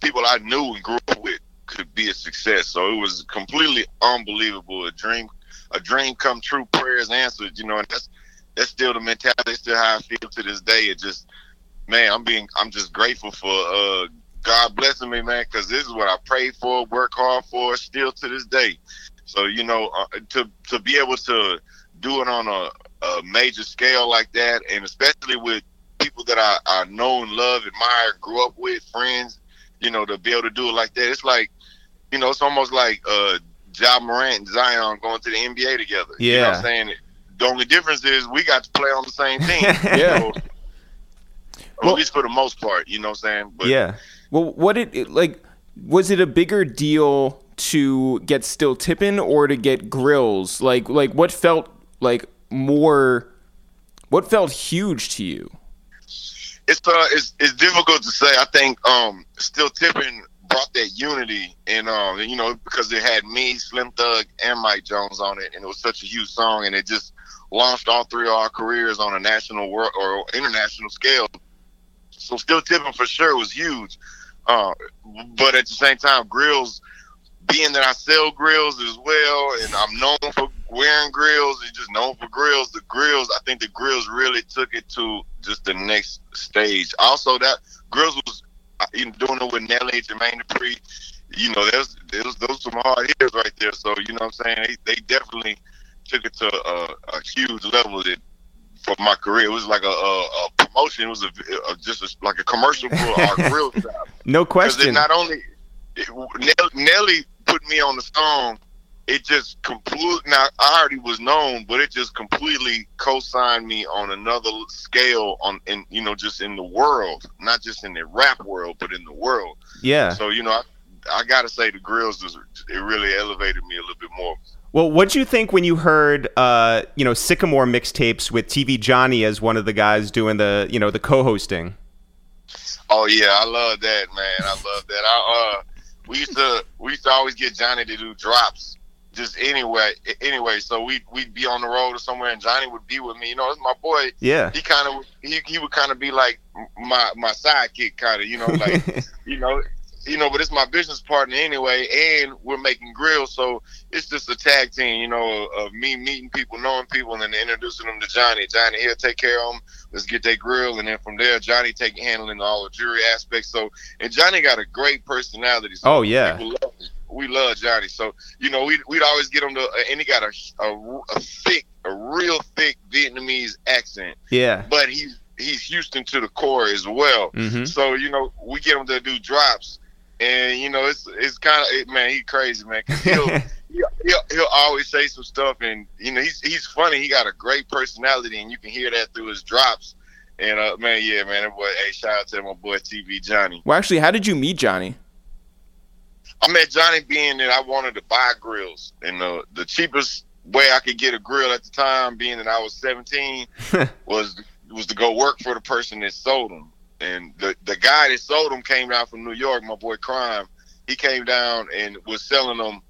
people I knew and grew up with could be a success. So it was completely unbelievable. A dream, a dream come true. Prayers answered. You know, and that's that's still the mentality. Still how I feel to this day. It just, man, I'm being, I'm just grateful for uh, God blessing me, man, because this is what I prayed for, work hard for, still to this day. So you know, uh, to to be able to do it on a, a, major scale like that, and especially with people that I, I know and love, admire, grew up with, friends, you know, to be able to do it like that, it's like, you know, it's almost like uh, Ja Morant and Zion going to the NBA together. Yeah, you know what I'm saying. The only difference is we got to play on the same team. yeah. well, at least for the most part, you know what I'm saying? But, yeah. Well, what did like was it a bigger deal to get still tipping or to get grills? Like like what felt like more what felt huge to you? It's uh it's it's difficult to say. I think um still tipping brought that unity and um you know because it had me, Slim Thug and Mike Jones on it and it was such a huge song and it just launched all three of our careers on a national world or international scale. So still tipping for sure was huge. Uh, but at the same time, grills being that I sell grills as well, and I'm known for wearing grills and just known for grills. The grills, I think the grills really took it to just the next stage. Also, that grills was uh, you know, doing it with Nelly and Jermaine Dupri. You know, there's there's those some hard hitters right there. So you know what I'm saying? They, they definitely took it to a, a huge level that for my career. It was like a, a, a promotion. It was a, a just a, like a commercial for our grill shop. No question. Not only Nelly put me on the song, it just complete. Now I already was known, but it just completely co-signed me on another scale on, in you know, just in the world, not just in the rap world, but in the world. Yeah. So you know, I, I gotta say the grills was it really elevated me a little bit more. Well, what'd you think when you heard, uh, you know, Sycamore mixtapes with TV Johnny as one of the guys doing the, you know, the co-hosting? Oh yeah, I love that, man. I love that. I uh, we used to we used to always get Johnny to do drops just anyway anyway. So we we'd be on the road or somewhere and johnny would be with me. You know it's my boy. Yeah. he kind of he, he would kind of be like my my sidekick kind of you know like you know you know but it's my business partner anyway and we're making grills so it's just a tag team you know of me meeting people knowing people and then introducing them to johnny. Johnny he'll take care of them let's get that grill and then from there johnny taking handling all the jury aspects. So and johnny got a great personality so Oh, yeah. love we love johnny. So you know we'd, we'd always get him to and he got a, a, a thick a real thick vietnamese accent. Yeah. but he's he's Houston to the core as well. hmm So you know, we get him to do drops, and you know, it's it's kind of man, he crazy man. he'll, he'll he'll he'll always say some stuff, and you know, he's he's funny. He got a great personality, and you can hear that through his drops. And uh, man, yeah, man, that boy. Hey, shout out to my boy TV Johnny. Well, actually, how did you meet Johnny? I met Johnny being that I wanted to buy grills, and the the cheapest way I could get a grill at the time, being that I was 17, was was to go work for the person that sold them. And the the guy that sold them came down from New York, my boy Crime. He came down and was selling them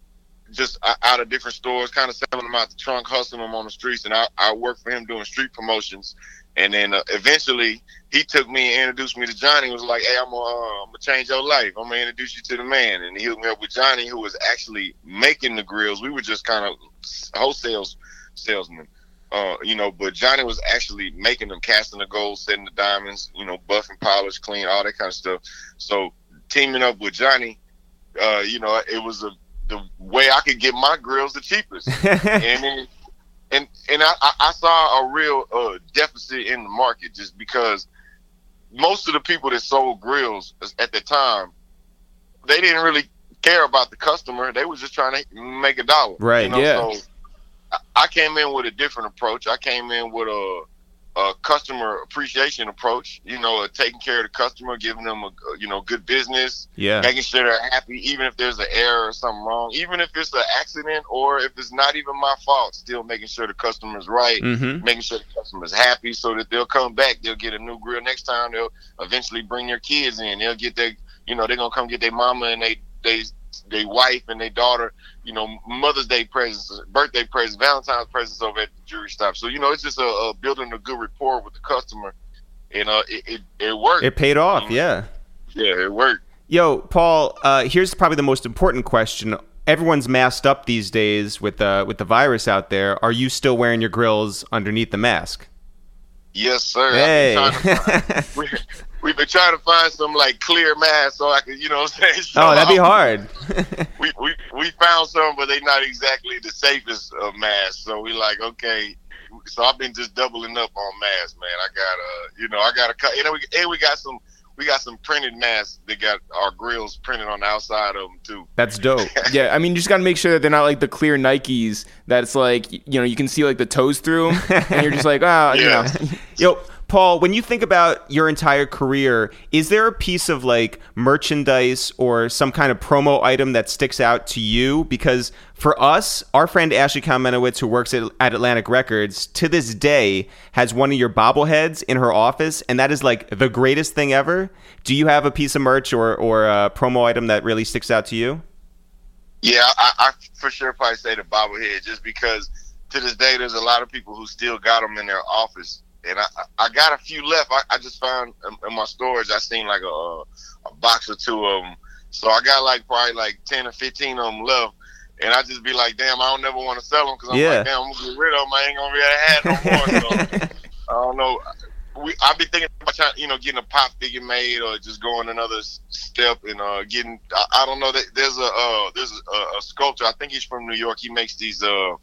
just out of different stores, kind of selling them out the trunk, hustling them on the streets. And I, I worked for him doing street promotions. And then uh, eventually he took me and introduced me to Johnny. Was like, "Hey, I'm gonna, uh, I'm gonna change your life. I'm gonna introduce you to the man." And he hooked me up with Johnny, who was actually making the grills. We were just kind of wholesale salesmen, uh, you know. But Johnny was actually making them, casting the gold, setting the diamonds, you know, buffing, polish, clean, all that kind of stuff. So teaming up with Johnny, uh, you know, it was a, the way I could get my grills the cheapest and then, and and I, I- I saw a real uh, deficit in the market just because most of the people that sold grills at the time they didn't really care about the customer. They was just trying to make a dollar. Right, You know? yeah. So I- came in with a different approach. I came in with a, a customer appreciation approach. You know, taking care of the customer, giving them a you know good business yeah. making sure they're happy, even if there's an error or something wrong, even if it's an accident or if it's not even my fault, still making sure the customer's right, hmm making sure the customer's happy so that they'll come back, they'll get a new grill next time, they'll eventually bring their kids in, they'll get their, you know, they're gonna come get their mama and they, they, their wife and their daughter, you know, Mother's Day presents, birthday presents, Valentine's presents over at the jewelry stop. So you know, it's just a, a building a good rapport with the customer, and uh, it it, it worked. It paid off. Yeah. yeah, it worked. Yo, Paul. Uh, here's probably the most important question. Everyone's masked up these days with the with the virus out there. Are you still wearing your grills underneath the mask? Yes, sir. Hey. trying to- we, we've been trying to find some like clear masks so I could, you know, what I'm saying. show oh, that'd be hard. We, we we found some, but they're not exactly the safest of masks. So we like, okay. So I've been just doubling up on masks, man. I got uh, you know, I got a cut. You know, we, and we got some. We got some printed masks that got our grills printed on the outside of them too. That's dope. Yeah, I mean, you just got to make sure that they're not like the clear Nikes that's like, you know, you can see like the toes through 'em, and you're just like, ah, you Yeah. know. Yo, Paul, when you think about your entire career, is there a piece of like merchandise or some kind of promo item that sticks out to you? Because for us, our friend Ashley Kamenowitz, who works at, at Atlantic Records, to this day has one of your bobbleheads in her office, and that is like the greatest thing ever. Do you have a piece of merch or, or a promo item that really sticks out to you? Yeah, I, I for sure probably say the bobblehead just because to this day there's a lot of people who still got them in their office, and I I got a few left. I, I just found in, in my storage I seen like a a box or two of them, so I got like probably like ten or fifteen of them left. And I just be like, damn, I don't never want to sell them because I'm Yeah. like, damn, I'm gonna get rid of them. I ain't gonna be able to have no more. So I don't know. We I've been thinking about trying, you know, getting a pop figure made or just going another step and uh, getting. I, I don't know. There's a uh, there's a, a sculptor. I think he's from New York. He makes these uh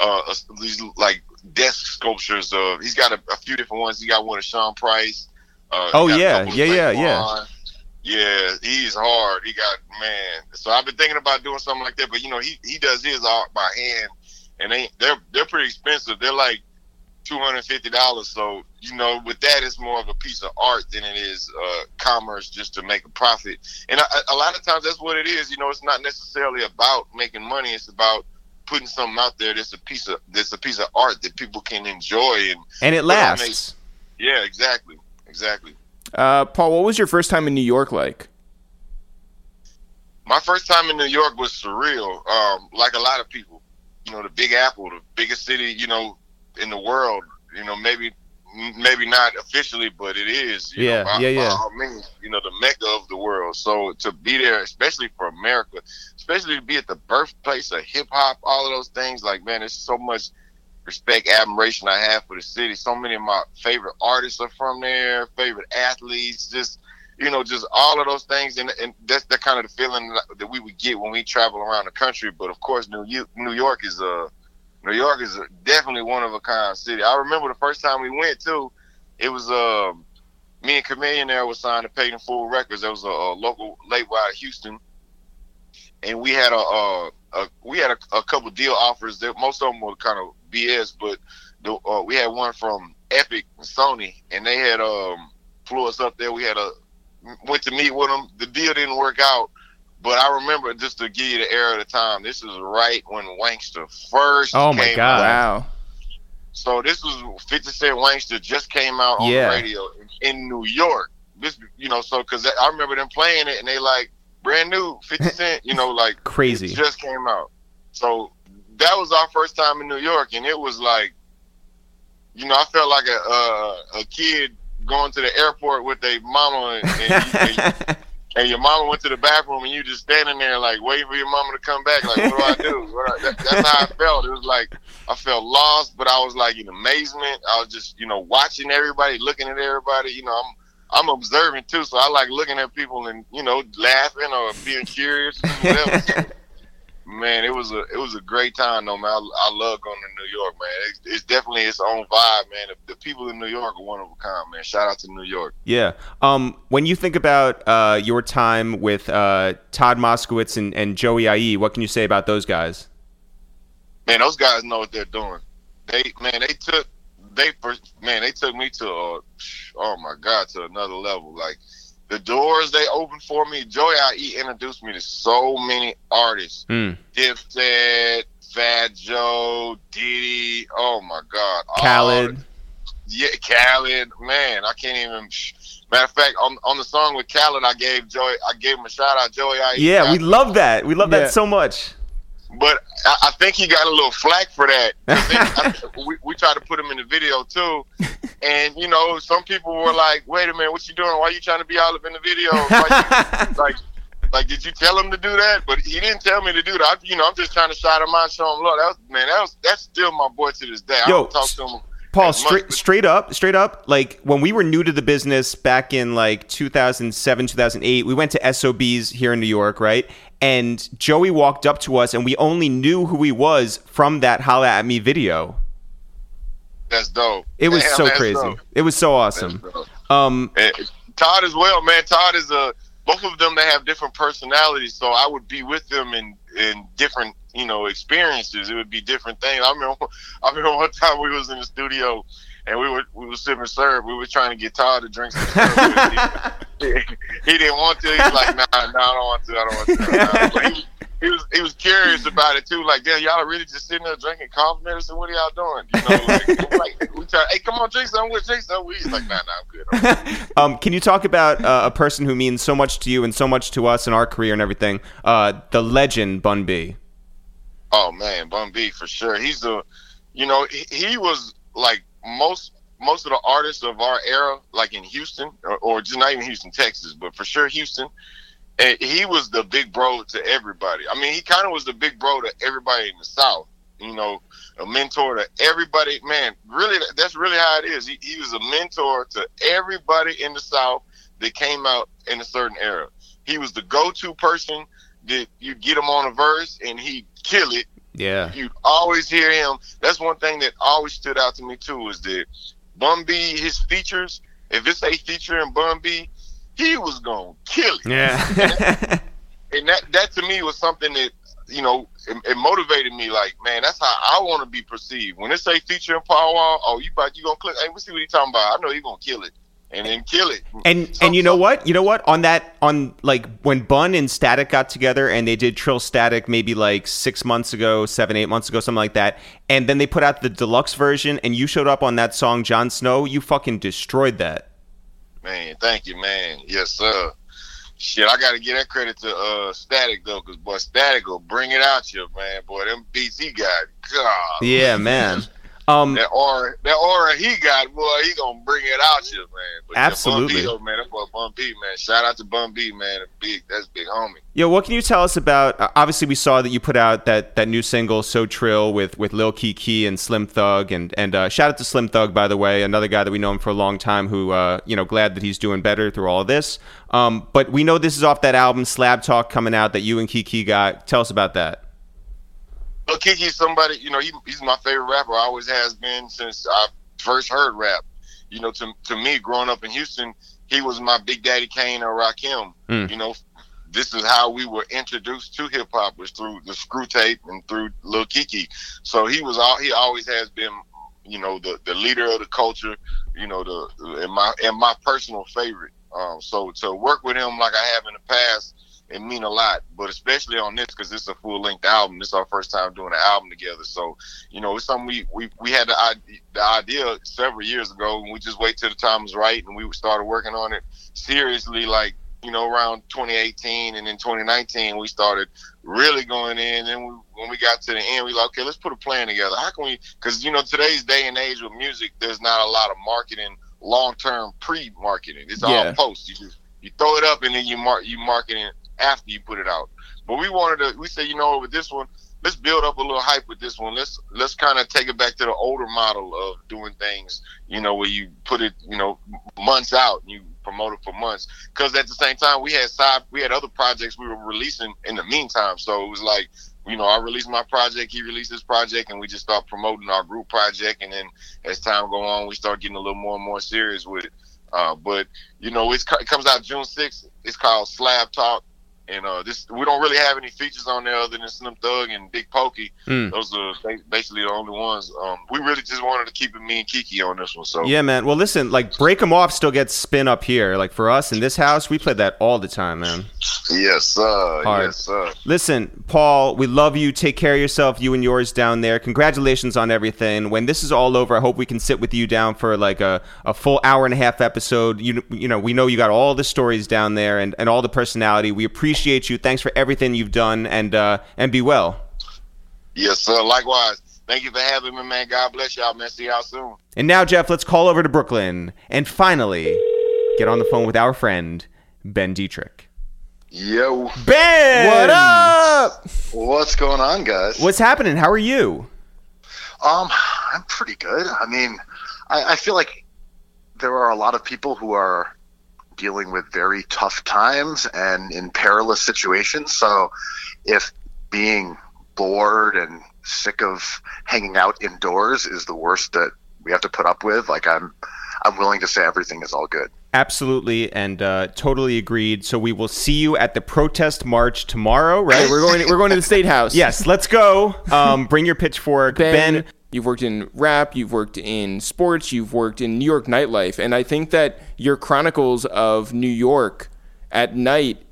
uh these like desk sculptures. of. he's got a, a few different ones. He got one of Sean Price. Uh, Oh, he got a yeah. Yeah, yeah, yeah. Yeah, he's hard. He got man. So I've been thinking about doing something like that, but you know, he he does his art by hand, and they they're they're pretty expensive. They're like two hundred fifty dollars. So you know, with that, it's more of a piece of art than it is uh, commerce just to make a profit. And a, a lot of times, that's what it is. You know, it's not necessarily about making money. It's about putting something out there that's a piece of that's a piece of art that people can enjoy and and it lasts. Yeah, exactly, exactly. Uh, Paul, what was your first time in New York like? My first time in New York was surreal. Um, like a lot of people, you know, the Big Apple, the biggest city, you know, in the world. You know, maybe maybe not officially, but it is. yeah, know, by, yeah, yeah. I mean, you know, the mecca of the world. So to be there, especially for America, especially to be at the birthplace of hip hop, all of those things, like man, it's so much respect, admiration I have for the city. So many of my favorite artists are from there, favorite athletes, just you know, just all of those things, and, and that's the kind of the feeling that we would get when we travel around the country. But of course, New New York is a New York is definitely one of a kind city. I remember the first time we went to, it was uh, me and Chamillionaire there was signed to Paid in Full Records. That was a, a local label out of Houston, and we had a, a, a we had a, a, couple deal offers. That most of them were kind of BS, but the, uh, we had one from Epic and Sony, and they had um flew us up there. We had a went to meet with them. The deal didn't work out, but I remember just to give you the era of the time. This is right when Wanksta first. Oh my god! Out. Wow. So this was 50 Cent Wanksta just came out on yeah. the radio in, in New York. This, you know, so because I remember them playing it and they like brand new 50 Cent, you know, like crazy. just came out. So that was our first time in New York, and it was like, you know, I felt like a uh, a kid going to the airport with a mama, and, and, and, and, your mama went to the bathroom, and you just standing there like waiting for your mama to come back. Like, what do I do? I, that, that's how I felt. It was like I felt lost, but I was like in amazement. I was just, you know, watching everybody, looking at everybody. You know, I'm I'm observing too, so I like looking at people and you know laughing or being curious. man, it was a it was a great time though, man. I, I love going to New York, man. It's, it's definitely its own vibe, man. The, the, people in New York are one of a kind, man. Shout out to New York. Yeah. Um, when you think about uh, your time with uh, Todd Moscowitz and, and Joey IE, what can you say about those guys? Man, those guys know what they're doing. They man, they took they man, they took me to uh, oh my god to another level. Like the doors they opened for me, Joey IE introduced me to so many artists. Mm. Dipset, Fat Joe, Diddy, oh my God. Khaled. yeah, Khaled. Man, I can't even matter of fact, on on the song with Khaled I gave Joy I gave him a shout out, Joey IE. Yeah, we love that. We love yeah. that so much. But I, I, think he got a little flack for that. I, we, we tried to put him in the video too, and you know, some people were like, "Wait a minute, what you doing? Why you trying to be all up in the video?" You, like, like, did you tell him to do that? But he didn't tell me to do that. I, you know, I'm just trying to shout him out, show him love. That was man, that was that's still my boy to this day. Yo, I talk to him. Paul, straight straight up, straight up, like when we were new to the business back in like 2007, 2008, we went to SOBs here in New York, right? And Joey walked up to us, and we only knew who he was from that "Holla at Me" video. That's dope. It was Damn, so crazy. Dope. It was so awesome. Um, Todd as well, man. Todd is a both of them. They have different personalities, so I would be with them in in different you know experiences. It would be different things. I remember I remember one time we was in the studio and we were we were sipping syrup. We were trying to get Todd to drink some syrup. he, he, didn't want to. He's like, nah, nah, I don't want to. I don't want to. Nah. He, he, was he was curious about it too. Like, damn, y'all are really just sitting there drinking cough medicine. What are y'all doing? You know, like, like we try, hey, come on, drink something with drink something. He's like, nah, nah, I'm good. I'm um, can you talk about uh, a person who means so much to you and so much to us in our career and everything? Uh, the legend Bun B. Oh man, Bun B for sure. He's the, you know, he, he was like most most of the artists of our era, like in Houston, or, or just not even Houston, Texas, but for sure Houston. He was the big bro to everybody. I mean, he kind of was the big bro to everybody in the South. You know, a mentor to everybody. Man, really, that's really how it is. He, he was a mentor to everybody in the South that came out in a certain era. He was the go-to person that you get him on a verse and he kill it yeah. You always hear him. That's one thing that always stood out to me too is that Bun B, his features, if it's a feature in Bun B, he was gonna kill it. Yeah. and that that to me was something that you know it, it motivated me. Like, man, that's how I want to be perceived. When it say featuring Paul Wall, oh, you about you gonna click? Hey, we see what he talking about. I know he gonna kill it. And then kill it. And So- and you know what? You know what? On that on like when Bun and Statik got together and they did TrillStatik maybe like six months ago, seven, eight months ago, something like that. And then they put out the deluxe version and you showed up on that song Jon Snow, you fucking destroyed that. Man, thank you, man. Yes, sir. Shit, I gotta give that credit to uh Statik though, cause boy, Statik will bring it out you, man. Boy, them beats he got, God. Yeah, man. Um That aura, that aura he got, boy, he gonna bring it out you, man. But yeah, Absolutely. B, man. That boy Bun B, man. Shout out to Bun B, man. Big, that's big homie. Yo, what can you tell us about? Uh, obviously, we saw that you put out that, that new single "So Trill" with with Lil Keke and Slim Thug, and and uh, shout out to Slim Thug by the way, another guy that we know him for a long time. Who uh, you know, glad that he's doing better through all of this. Um, but we know this is off that album Slab Talk coming out that you and Keke got. Tell us about that. But Keke's somebody, you know, he, he's my favorite rapper. Always has been since I first heard rap. You know, to to me, growing up in Houston, he was my Big Daddy Kane or Rakim. Mm. You know, this is how we were introduced to hip hop was through the screw tape and through Lil Keke. So he was all he always has been, you know, the the leader of the culture. You know, the and my and my personal favorite. Um, so to work with him like I have in the past, it mean a lot. But especially on this because this is a full length album. This is our first time doing an album together. So you know, it's something we we, we had the, the idea several years ago, and we just wait till the time was right, and we started working on it seriously. Like you know, around 2018, and in 2019, we started really going in. And we, when we got to the end, we like, okay, let's put a plan together. How can we? Because you know, today's day and age with music, there's not a lot of marketing, long term pre marketing. It's all Yeah. post. You just you throw it up, and then you mark you marketing after you put it out. But we wanted to. We said, you know, with this one, let's build up a little hype with this one. Let's let's kind of take it back to the older model of doing things. You know, where you put it, you know, months out and you promote it for months. Because at the same time, we had side, we had other projects we were releasing in the meantime. So it was like, you know, I released my project, he released his project, and we just start promoting our group project. And then as time go on, we start getting a little more and more serious with it. Uh, but you know, it comes out June 6th. It's called Slab Talk. And uh, this we don't really have any features on there other than Slim Thug and Big Pokey. Mm. Those are basically the only ones. Um, we really just wanted to keep it me and Keke on this one. So Yeah, man. Well, listen, like break 'em off still gets spin up here. Like for us in this house, we play that all the time, man. yes, sir. Hard. Yes, sir. Listen, Paul, we love you. Take care of yourself, you and yours down there. Congratulations on everything. When this is all over, I hope we can sit with you down for like a, a full hour and a half episode. You you know, we know you got all the stories down there and, and all the personality. We appreciate you. Thanks for everything you've done and uh, and be well. Yes, sir. Likewise. Thank you for having me, man. God bless y'all, man. See y'all soon. And now, Jeff, let's call over to Brooklyn and finally get on the phone with our friend Ben Detrick. Yo, Ben, What up? what's going on, guys? What's happening? How are you? Um, I'm pretty good. I mean, I, I feel like there are a lot of people who are dealing with very tough times and in perilous situations. So, if being bored and sick of hanging out indoors is the worst that we have to put up with, like I'm, I'm willing to say everything is all good. Absolutely, and uh, totally agreed. So we will see you at the protest march tomorrow, right? We're going. To, We're going to the state house. yes, let's go. Um, bring your pitchfork, Ben, Ben. You've worked in rap, you've worked in sports, you've worked in New York nightlife, and I think that your chronicles of New York at night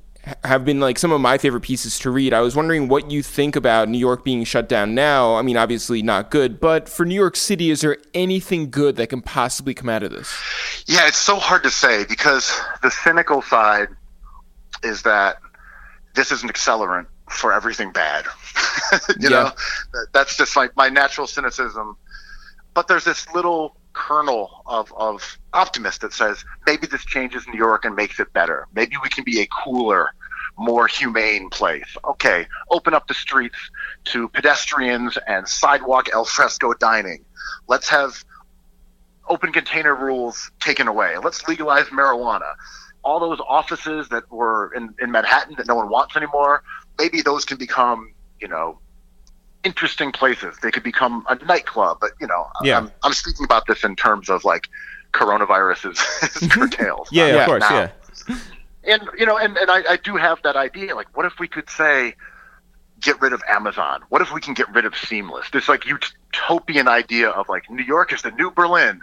have been like some of my favorite pieces to read. I was wondering what you think about New York being shut down now. I mean, obviously not good, but for New York City, is there anything good that can possibly come out of this? Yeah, it's so hard to say because the cynical side is that this is an accelerant for everything bad. you Yeah. know, that's just like my natural cynicism. But there's this little kernel of, of optimist that says maybe this changes New York and makes it better. Maybe we can be a cooler, more humane place. Okay, open up the streets to pedestrians and sidewalk al fresco dining. Let's have open container rules taken away. Let's legalize marijuana. All those offices that were in, in Manhattan that no one wants anymore, maybe those can become, you know, interesting places. They could become a nightclub. But, you know, Yeah. I'm, I'm speaking about this in terms of like coronavirus is, is curtailed. Yeah, Yeah, of course, now. yeah. and you know, and and I, I do have that idea. Like, what if we could say, get rid of Amazon? What if we can get rid of Seamless? This like utopian idea of like New York is the new Berlin,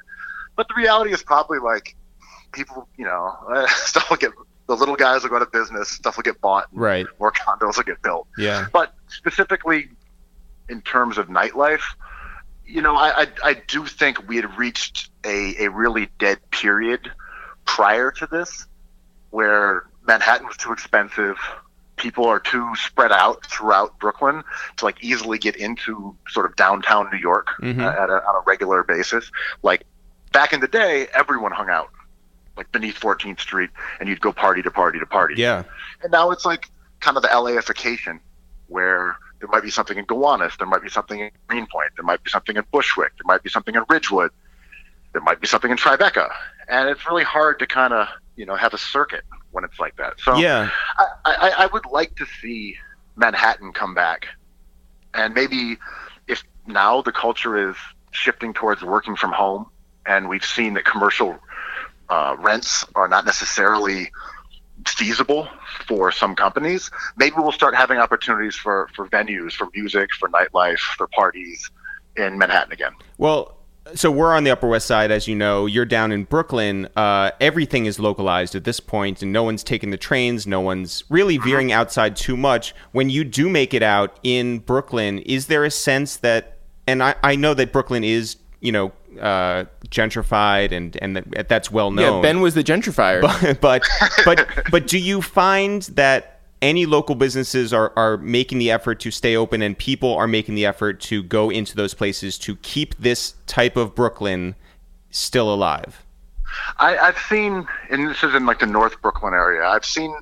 but the reality is probably like people, you know, uh, stuff will get the little guys will go out of business, stuff will get bought, Right. more condos will get built. Yeah. But specifically in terms of nightlife, you know, I, I, I do think we had reached a, a really dead period prior to this where Manhattan was too expensive. People are too spread out throughout Brooklyn to like easily get into sort of downtown New York Mhm. uh, at a, on a regular basis. Like back in the day, everyone hung out like beneath 14th Street, and you'd go party to party to party. Yeah. And now it's like kind of the LAification where there might be something in Gowanus, there might be something in Greenpoint, there might be something in Bushwick, there might be something in Ridgewood, there might be something in Tribeca. And it's really hard to kind of, you know, have a circuit when it's like that. So Yeah. I, I, I would like to see Manhattan come back. And maybe if now the culture is shifting towards working from home, and we've seen that commercial uh, rents are not necessarily feasible for some companies, maybe we'll start having opportunities for, for venues, for music, for nightlife, for parties in Manhattan again. Well, so we're on the Upper West Side, as you know. You're down in Brooklyn. Uh, everything is localized at this point, and no one's taking the trains. No one's really veering outside too much. When you do make it out in Brooklyn, is there a sense that, and I, I know that Brooklyn is, you know, uh, gentrified and and that, that's well known. Yeah, Ben was the gentrifier. but but but but do you find that any local businesses are are making the effort to stay open and people are making the effort to go into those places to keep this type of Brooklyn still alive? I, I've seen, and this is in like the North Brooklyn area. I've seen,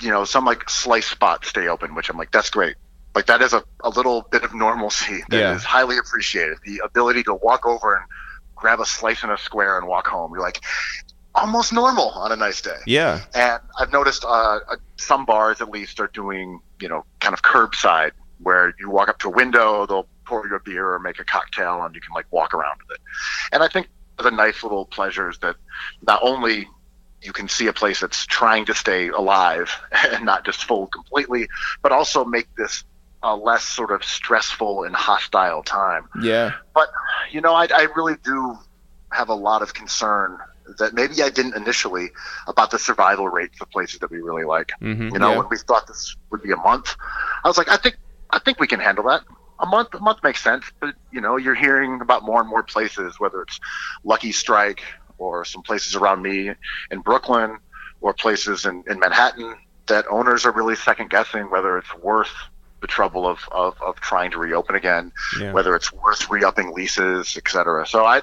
you know, some like slice spot stay open, which I'm like, that's great. Like that is a, a little bit of normalcy that is Yeah. highly appreciated. The ability to walk over and grab a slice in a square and walk home. You're like almost normal on a nice day. Yeah. And I've noticed uh, uh, some bars, at least, are doing, you know, kind of curbside where you walk up to a window, they'll pour you a beer or make a cocktail, and you can like walk around with it. And I think the nice little pleasures that not only you can see a place that's trying to stay alive and not just fold completely, but also make this a less sort of stressful and hostile time. yeah. But you know, I, I really do have a lot of concern that maybe I didn't initially about the survival rates of places that we really like. hmm You know, Yeah. when we thought this would be a month, I was like, I think I think we can handle that. A month, a month makes sense, but you know, you're hearing about more and more places, whether it's Lucky Strike or some places around me in Brooklyn or places in, in Manhattan, that owners are really second guessing whether it's worth the trouble of, of, of trying to reopen again, Yeah. whether it's worth re-upping leases, et cetera. So I,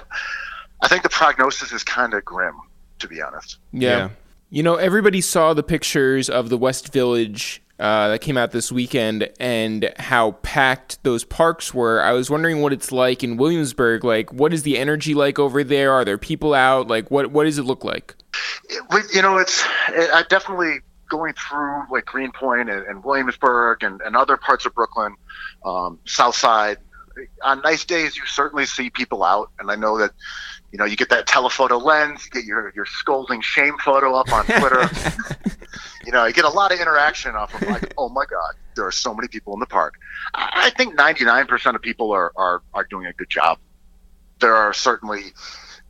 I think the prognosis is kind of grim, to be honest. Yeah. Yeah. You know, everybody saw the pictures of the West Village uh, that came out this weekend and how packed those parks were. I was wondering what it's like in Williamsburg. Like, what is the energy like over there? Are there people out? Like, what what does it look like? It- you know, it's it, I definitely going through like Greenpoint and, and Williamsburg and, and other parts of Brooklyn, um, South Side. On nice days, you certainly see people out, and I know that you know you get that telephoto lens, you get your your scolding shame photo up on Twitter. you know, you get a lot of interaction off of like, oh my God, there are so many people in the park. I I think 99% of people are, are, are doing a good job. There are certainly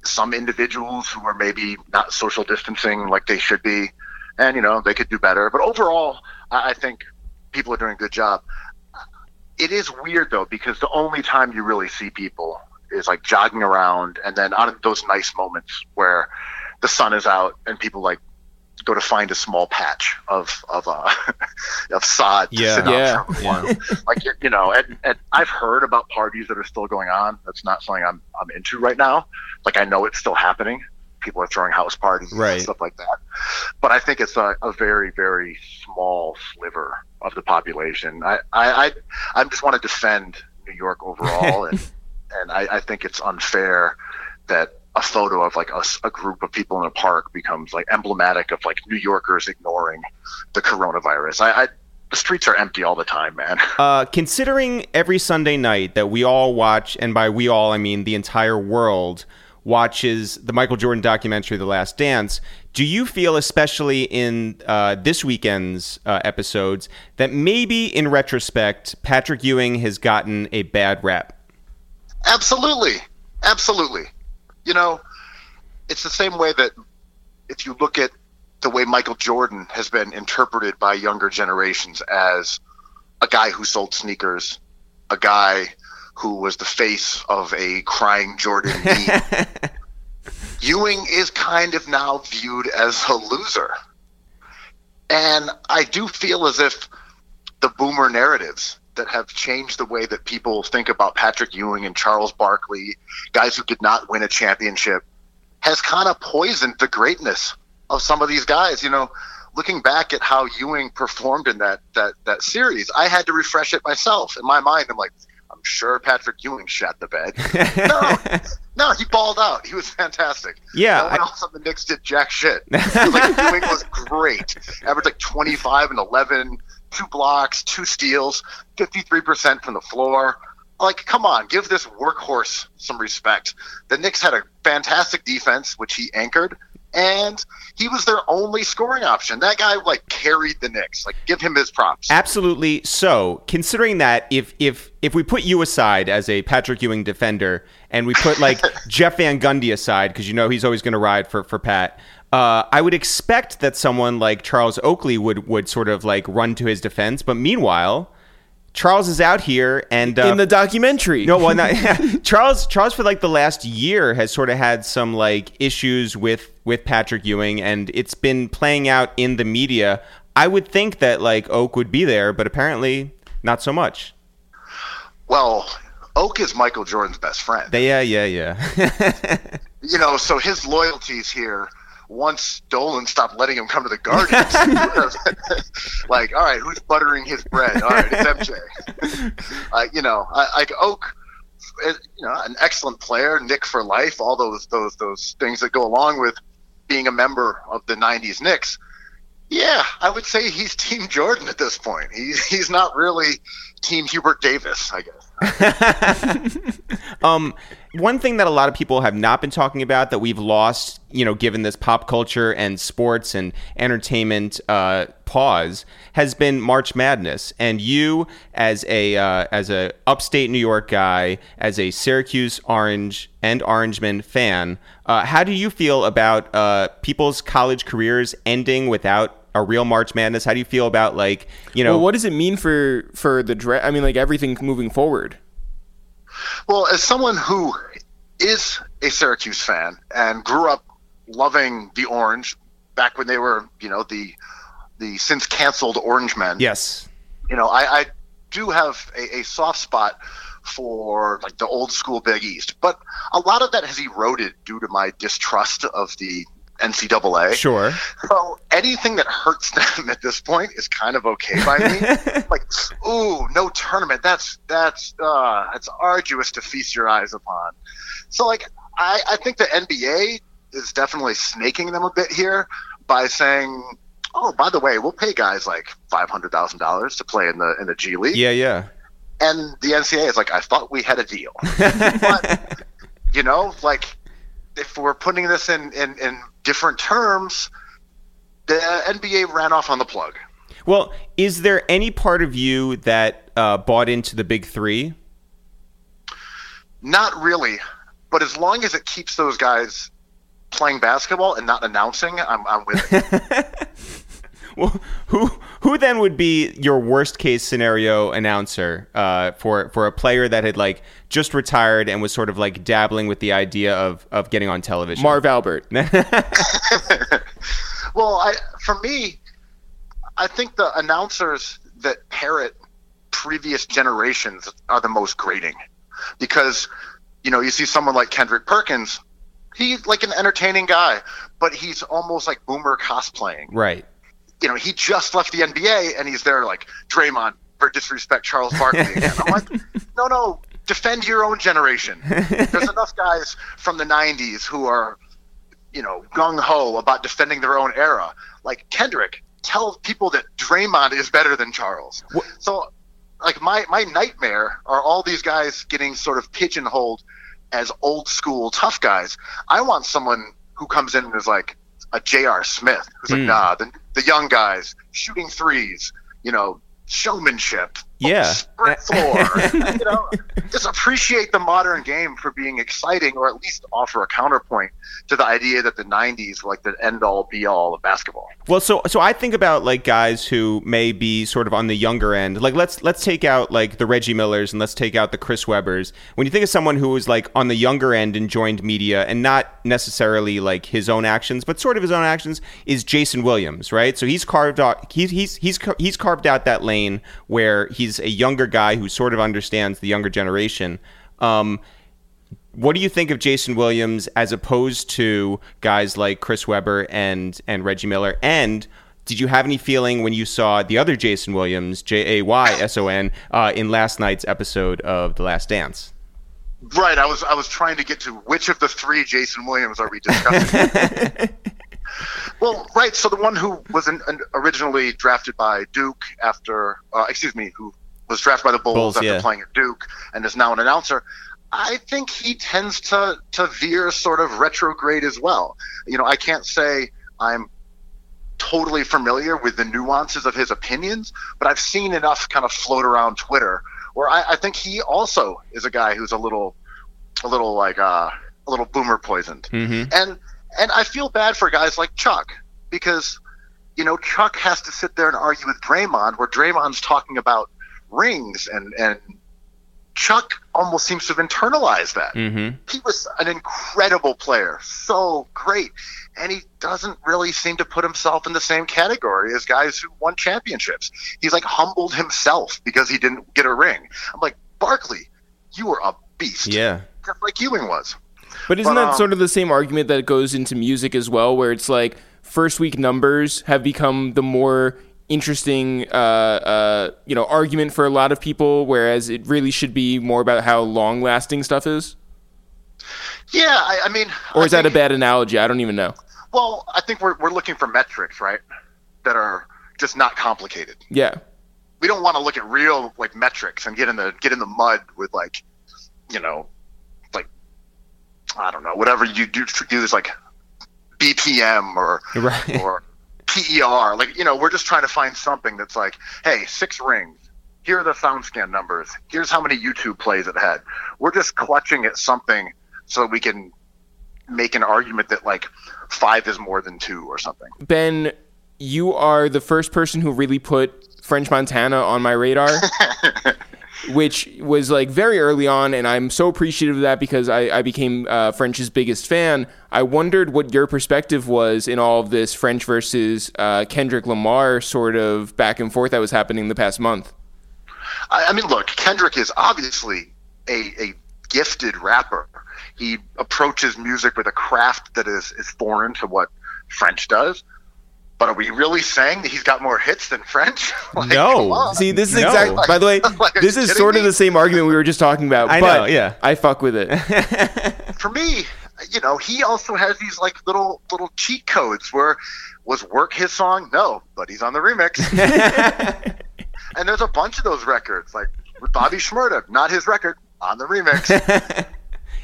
some individuals who are maybe not social distancing like they should be, and you know they could do better. But overall, I I think people are doing a good job. It is weird though because the only time you really see people is like jogging around, and then on those nice moments where the sun is out and people like go to find a small patch of of uh, of sod. to Yeah. sit on Yeah. Yeah. like you know, and, and I've heard about parties that are still going on. That's not something I'm I'm into right now. Like I know it's still happening. People are throwing house parties Right. and stuff like that. But I think it's a, a very very small sliver of the population. I I I, I just want to defend New York overall, and and I, I think it's unfair that a photo of like a group of people in a park becomes like emblematic of like New Yorkers ignoring the coronavirus. I, I the streets are empty all the time, man. Uh, considering every Sunday night that we all watch, and by we all I mean the entire world, watches the Michael Jordan documentary, The Last Dance, do you feel, especially in uh, this weekend's uh, episodes, that maybe in retrospect, Patrick Ewing has gotten a bad rap? Absolutely. Absolutely. You know, it's the same way that if you look at the way Michael Jordan has been interpreted by younger generations as a guy who sold sneakers, a guy who was the face of a crying Jordan meme. Ewing is kind of now viewed as a loser. And I do feel as if the boomer narratives that have changed the way that people think about Patrick Ewing and Charles Barkley, guys who did not win a championship, has kind of poisoned the greatness of some of these guys. You know, looking back at how Ewing performed in that that that series, I had to refresh it myself. In my mind, I'm like, sure Patrick Ewing shot the bed. no, no, he balled out. He was fantastic. Yeah, no one I- else on the Knicks did jack shit. like Ewing was great. Averaged like 25 and 11, two blocks, two steals, 53% from the floor. Like, come on, give this workhorse some respect. The Knicks had a fantastic defense, which he anchored, and he was their only scoring option. That guy like carried the Knicks. Like, give him his props. Absolutely. So, considering that, if if if we put you aside as a Patrick Ewing defender, and we put like Jeff Van Gundy aside, because you know he's always going to ride for for Pat, uh, I would expect that someone like Charles Oakley would would sort of like run to his defense. But meanwhile, Charles is out here and uh, in the documentary. no, well, not, Charles. Charles for like the last year has sort of had some like issues with with Patrick Ewing, and it's been playing out in the media. I would think that like Oak would be there, but apparently not so much. Well, Oak is Michael Jordan's best friend. They, yeah, yeah, yeah. you know, so his loyalties here. Once Dolan stopped letting him come to the Guardians, like, all right, who's buttering his bread? All right, it's MJ. uh, you know, I, like Oak, uh, you know, an excellent player, Knick for life, all those those those things that go along with being a member of the '90s Knicks. Yeah, I would say he's Team Jordan at this point. He's he's not really Team Hubert Davis, I guess. um, one thing that a lot of people have not been talking about that we've lost, you know, given this pop culture and sports and entertainment uh, pause, has been March Madness. And you, as a uh, as a upstate New York guy, as a Syracuse Orange and Orangeman fan, uh, how do you feel about uh, people's college careers ending without a real March Madness? How do you feel about like you know Well, what does it mean for for the draft? I mean, like everything moving forward. Well, as someone who is a Syracuse fan and grew up loving the Orange back when they were, you know, the the since canceled Orange Men. Yes. You know, I, I do have a, a soft spot for like the old school Big East, but a lot of that has eroded due to my distrust of the NCAA. Sure. So anything that hurts them at this point is kind of okay by me. like, ooh, no tournament. That's that's uh, that's arduous to feast your eyes upon. So like, I, I think the NBA is definitely snaking them a bit here by saying, oh, by the way, we'll pay guys like five hundred thousand dollars to play in the in the G League. Yeah, yeah. And the NCAA is like, I thought we had a deal. but you know, like if we're putting this in, in, in different terms, the NBA ran off on the plug. Well, is there any part of you that uh, bought into the big three? Not really, but as long as it keeps those guys playing basketball and not announcing, I'm, I'm with it. well, who who then would be your worst case scenario announcer uh, for for a player that had like just retired and was sort of like dabbling with the idea of of getting on television? Marv Albert. well, I for me, I think the announcers that parrot previous generations are the most grating because you know you see someone like Kendrick Perkins he's like an entertaining guy but he's almost like boomer cosplaying right you know he just left the NBA and he's there like Draymond for disrespect Charles Barkley again I'm like no no defend your own generation there's enough guys from the 90s who are you know gung ho about defending their own era like Kendrick tell people that Draymond is better than Charles what? so like my my nightmare are all these guys getting sort of pigeonholed as old school tough guys. I want someone who comes in and is like a J.R. Smith, who's like, Mm. nah, the, the young guys shooting threes, you know, showmanship, Yeah. sprint floor, you know, just appreciate the modern game for being exciting, or at least offer a counterpoint to the idea that the '90s were like the end all be all of basketball. Well, so so I think about like guys who may be sort of on the younger end. Like let's let's take out like the Reggie Millers and let's take out the Chris Webbers. When you think of someone who was like on the younger end and joined media and not necessarily like his own actions, but sort of his own actions, is Jason Williams, right? So he's carved out he's he's he's he's carved out that lane where he's a younger guy who sort of understands the younger generation. Um, what do you think of Jason Williams as opposed to guys like Chris Webber and and Reggie Miller? And did you have any feeling when you saw the other Jason Williams, J A Y S O N, uh, in last night's episode of The Last Dance? Right. I was I was trying to get to which of the three Jason Williams are we discussing? well, right. So the one who was an, an originally drafted by Duke after, uh, excuse me, who was drafted by the Bulls, Bulls, after yeah. playing at Duke and is now an announcer. I think he tends to to veer sort of retrograde as well. You know, I can't say I'm totally familiar with the nuances of his opinions, but I've seen enough kind of float around Twitter where I, I think he also is a guy who's a little, a little like uh, a little boomer poisoned, Mm-hmm. and and I feel bad for guys like Chuck because you know Chuck has to sit there and argue with Draymond, where Draymond's talking about rings and and Chuck almost seems to have internalized that Mm-hmm. he was an incredible player, so great, and he doesn't really seem to put himself in the same category as guys who won championships. He's like humbled himself because he didn't get a ring. I'm like, Barkley, you were a beast, Yeah. just like Ewing was. But isn't But, that um, sort of the same argument that goes into music as well, where it's like first week numbers have become the more interesting, uh, uh, you know, argument for a lot of people, whereas it really should be more about how long lasting stuff is? Yeah, I, I mean, Or I is that a bad analogy? I don't even know. Well, I think we're we're looking for metrics, right? That are just not complicated. Yeah. we don't want to look at real like metrics and get in the get in the mud with like you know like I don't know whatever you do use like BPM or Right. or PER like you know we're just trying to find something that's like hey six rings. Here are the SoundScan numbers. Here's how many YouTube plays it had. We're just clutching at something so we can make an argument that like five is more than two or something. Ben, you are the first person who really put French Montana on my radar, which was like very early on, and I'm so appreciative of that because I, I became uh, French's biggest fan. I wondered what your perspective was in all of this French versus uh, Kendrick Lamar sort of back and forth that was happening the past month. I, I mean, look, Kendrick is obviously a, a gifted rapper. He approaches music with a craft that is, is foreign to what French does. But are we really saying that he's got more hits than French? Like, No. See, this is No. exactly. By the way, Like, this is kidding sort of the same argument we were just talking about. I but know, yeah. I fuck with it. For me, you know, he also has these like little little cheat codes where was work his song? No, but he's on the remix. and there's a bunch of those records, like with Bobby Shmurda, not his record, on the remix.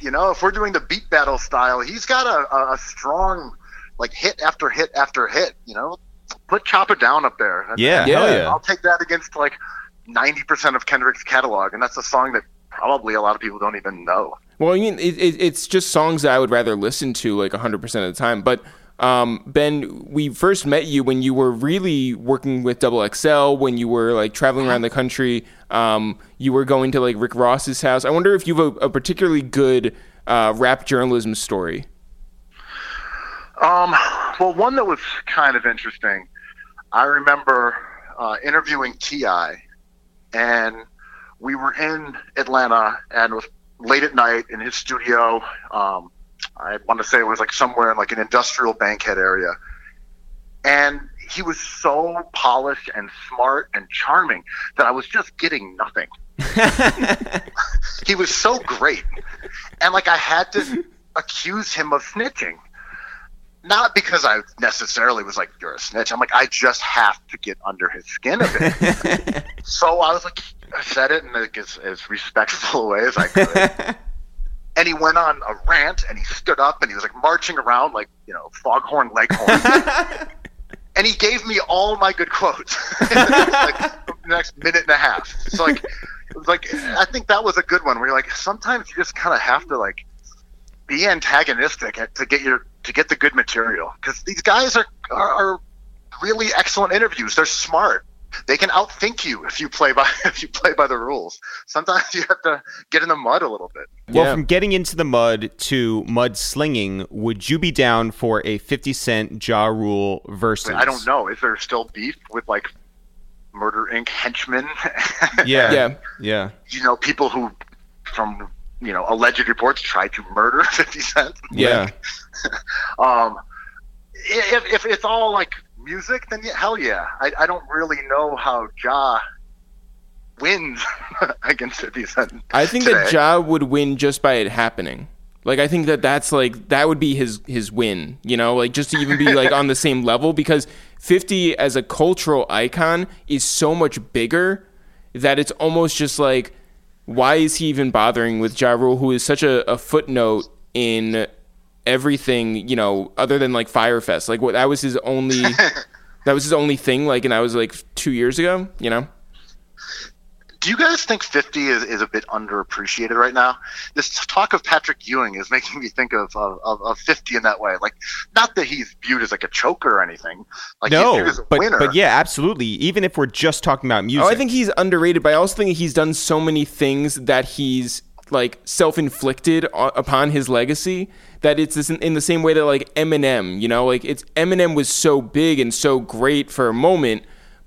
you know, if we're doing the beat battle style, he's got a, a, a strong like hit after hit after hit. You know, put Chop It Down up there. Yeah, and hell yeah. I'll take that against like ninety percent of Kendrick's catalog, and that's a song that probably a lot of people don't even know. Well, I mean, it, it, it's just songs that I would rather listen to like 100% of the time. But um, Ben, we first met you when you were really working with Double XL, when you were like traveling around the country. Um, you were going to like Rick Ross's house. I wonder if you have a, a particularly good uh, rap journalism story. Um, well, one that was kind of interesting. I remember uh, interviewing T.I., and we were in Atlanta, and it was late at night in his studio. Um, I want to say it was like somewhere in like an industrial bankhead area, and he was so polished and smart and charming that I was just getting nothing. he was so great, and like I had to accuse him of snitching not because I necessarily was like, you're a snitch. I'm like, I just have to get under his skin a bit. so I was like, I said it in like, as, as respectful a way as I could. and he went on a rant and he stood up and he was like marching around like you know foghorn leghorn and he gave me all my good quotes in the next, like, the next minute and a half so like it was like i think that was a good one where you're like sometimes you just kind of have to like be antagonistic to get your to get the good material because these guys are, are are really excellent interviews they're smart they can outthink you if you play by if you play by the rules sometimes you have to get in the mud a little bit Well, Yeah. from getting into the mud to mud slinging, would you be down for a 50 Cent Ja Rule versus? I don't know. Is there still beef with like Murder Inc. henchmen? Yeah. Yeah. Yeah. you know, people who, from you know, alleged reports tried to murder Fifty Cent. Yeah. Um, if if it's all like music, then yeah, hell yeah. I, I don't really know how Ja wins against Fifty Cent. I think that today. Ja would win just by it happening. Like I think that that's like that would be his his win, you know, like just to even be like on the same level because 50 as a cultural icon is so much bigger that it's almost just like why is he even bothering with Ja Rule who is such a, a footnote in everything, you know, other than like Fyre Fest. Like what that was his only that was his only thing like and that was like 2 years ago, you know. Do you guys think 50 is, is a bit underappreciated right now? This talk of Patrick Ewing is making me think of, of, of, of 50 in that way. Like, not that he's viewed as like a choker or anything. Like, he's No, viewed as a but winner. but yeah, absolutely. Even if we're just talking about music, Oh, I think he's underrated, but I also think he's done so many things that he's like self-inflicted upon his legacy that it's this in, in the same way that like Eminem, you know, like it's Eminem was so big and so great for a moment,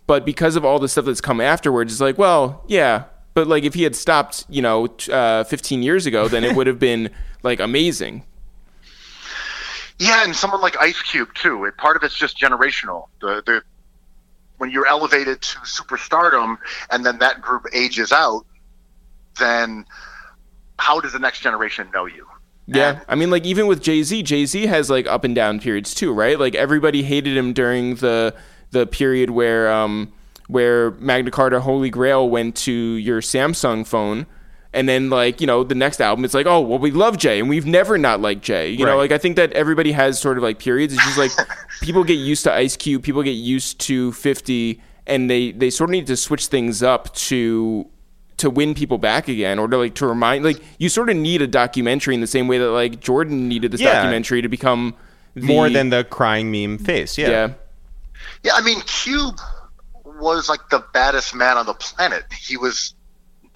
but because of all the stuff that's come afterwards, it's like, well, yeah, but like if he had stopped, you know, uh, 15 years ago, then it would have been like amazing. Yeah, and someone like Ice Cube too. It, part of it's just generational. The the when you're elevated to superstardom, and then that group ages out, then how does the next generation know you? Yeah, I mean, like even with Jay Z, Jay Z has like up and down periods too, right? Like everybody hated him during the the period where um where Magna Carta Holy Grail went to your Samsung phone, and then like you know the next album, it's like oh well we love Jay and we've never not liked Jay. You know, like I think that everybody has sort of like periods. It's just like people get used to Ice Cube, people get used to Fifty, and they they sort of need to switch things up to to win people back again or to like to remind like you sort of need a documentary in the same way that like Jordan needed this Yeah. documentary to become the, more than the crying meme face. Yeah. yeah Yeah, I mean, Cube was like the baddest man on the planet. He was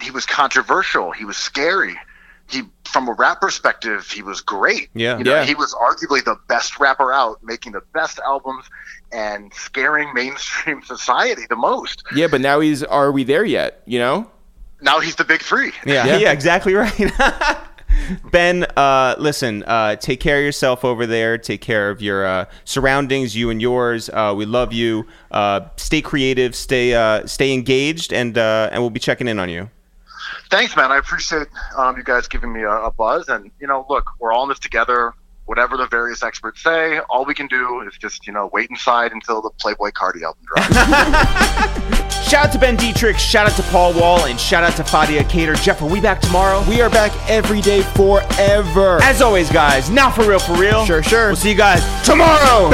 he was controversial. He was scary. He, from a rap perspective, he was great. Yeah. you know, Yeah. he was arguably the best rapper out, making the best albums and scaring mainstream society the most. yeah but now he's are we there yet you know Now he's the big three. Yeah, Yeah. yeah, exactly right. ben, uh, listen, uh, take care of yourself over there. Take care of your uh, surroundings, you and yours. Uh, we love you. Uh, stay creative, stay uh, stay engaged, and uh, and we'll be checking in on you. Thanks, man. I appreciate um, you guys giving me a, a buzz. And you know, look, we're all in this together. Whatever the various experts say, all we can do is just you know wait inside until the Playboi Carti album drops. Shout out to Ben Detrick, shout out to Paul Wall, and shout out to Fadia Kader. Jeff, are we back tomorrow? we are back every day forever As always, guys, now for real, for real. Sure, sure. We'll see you guys tomorrow.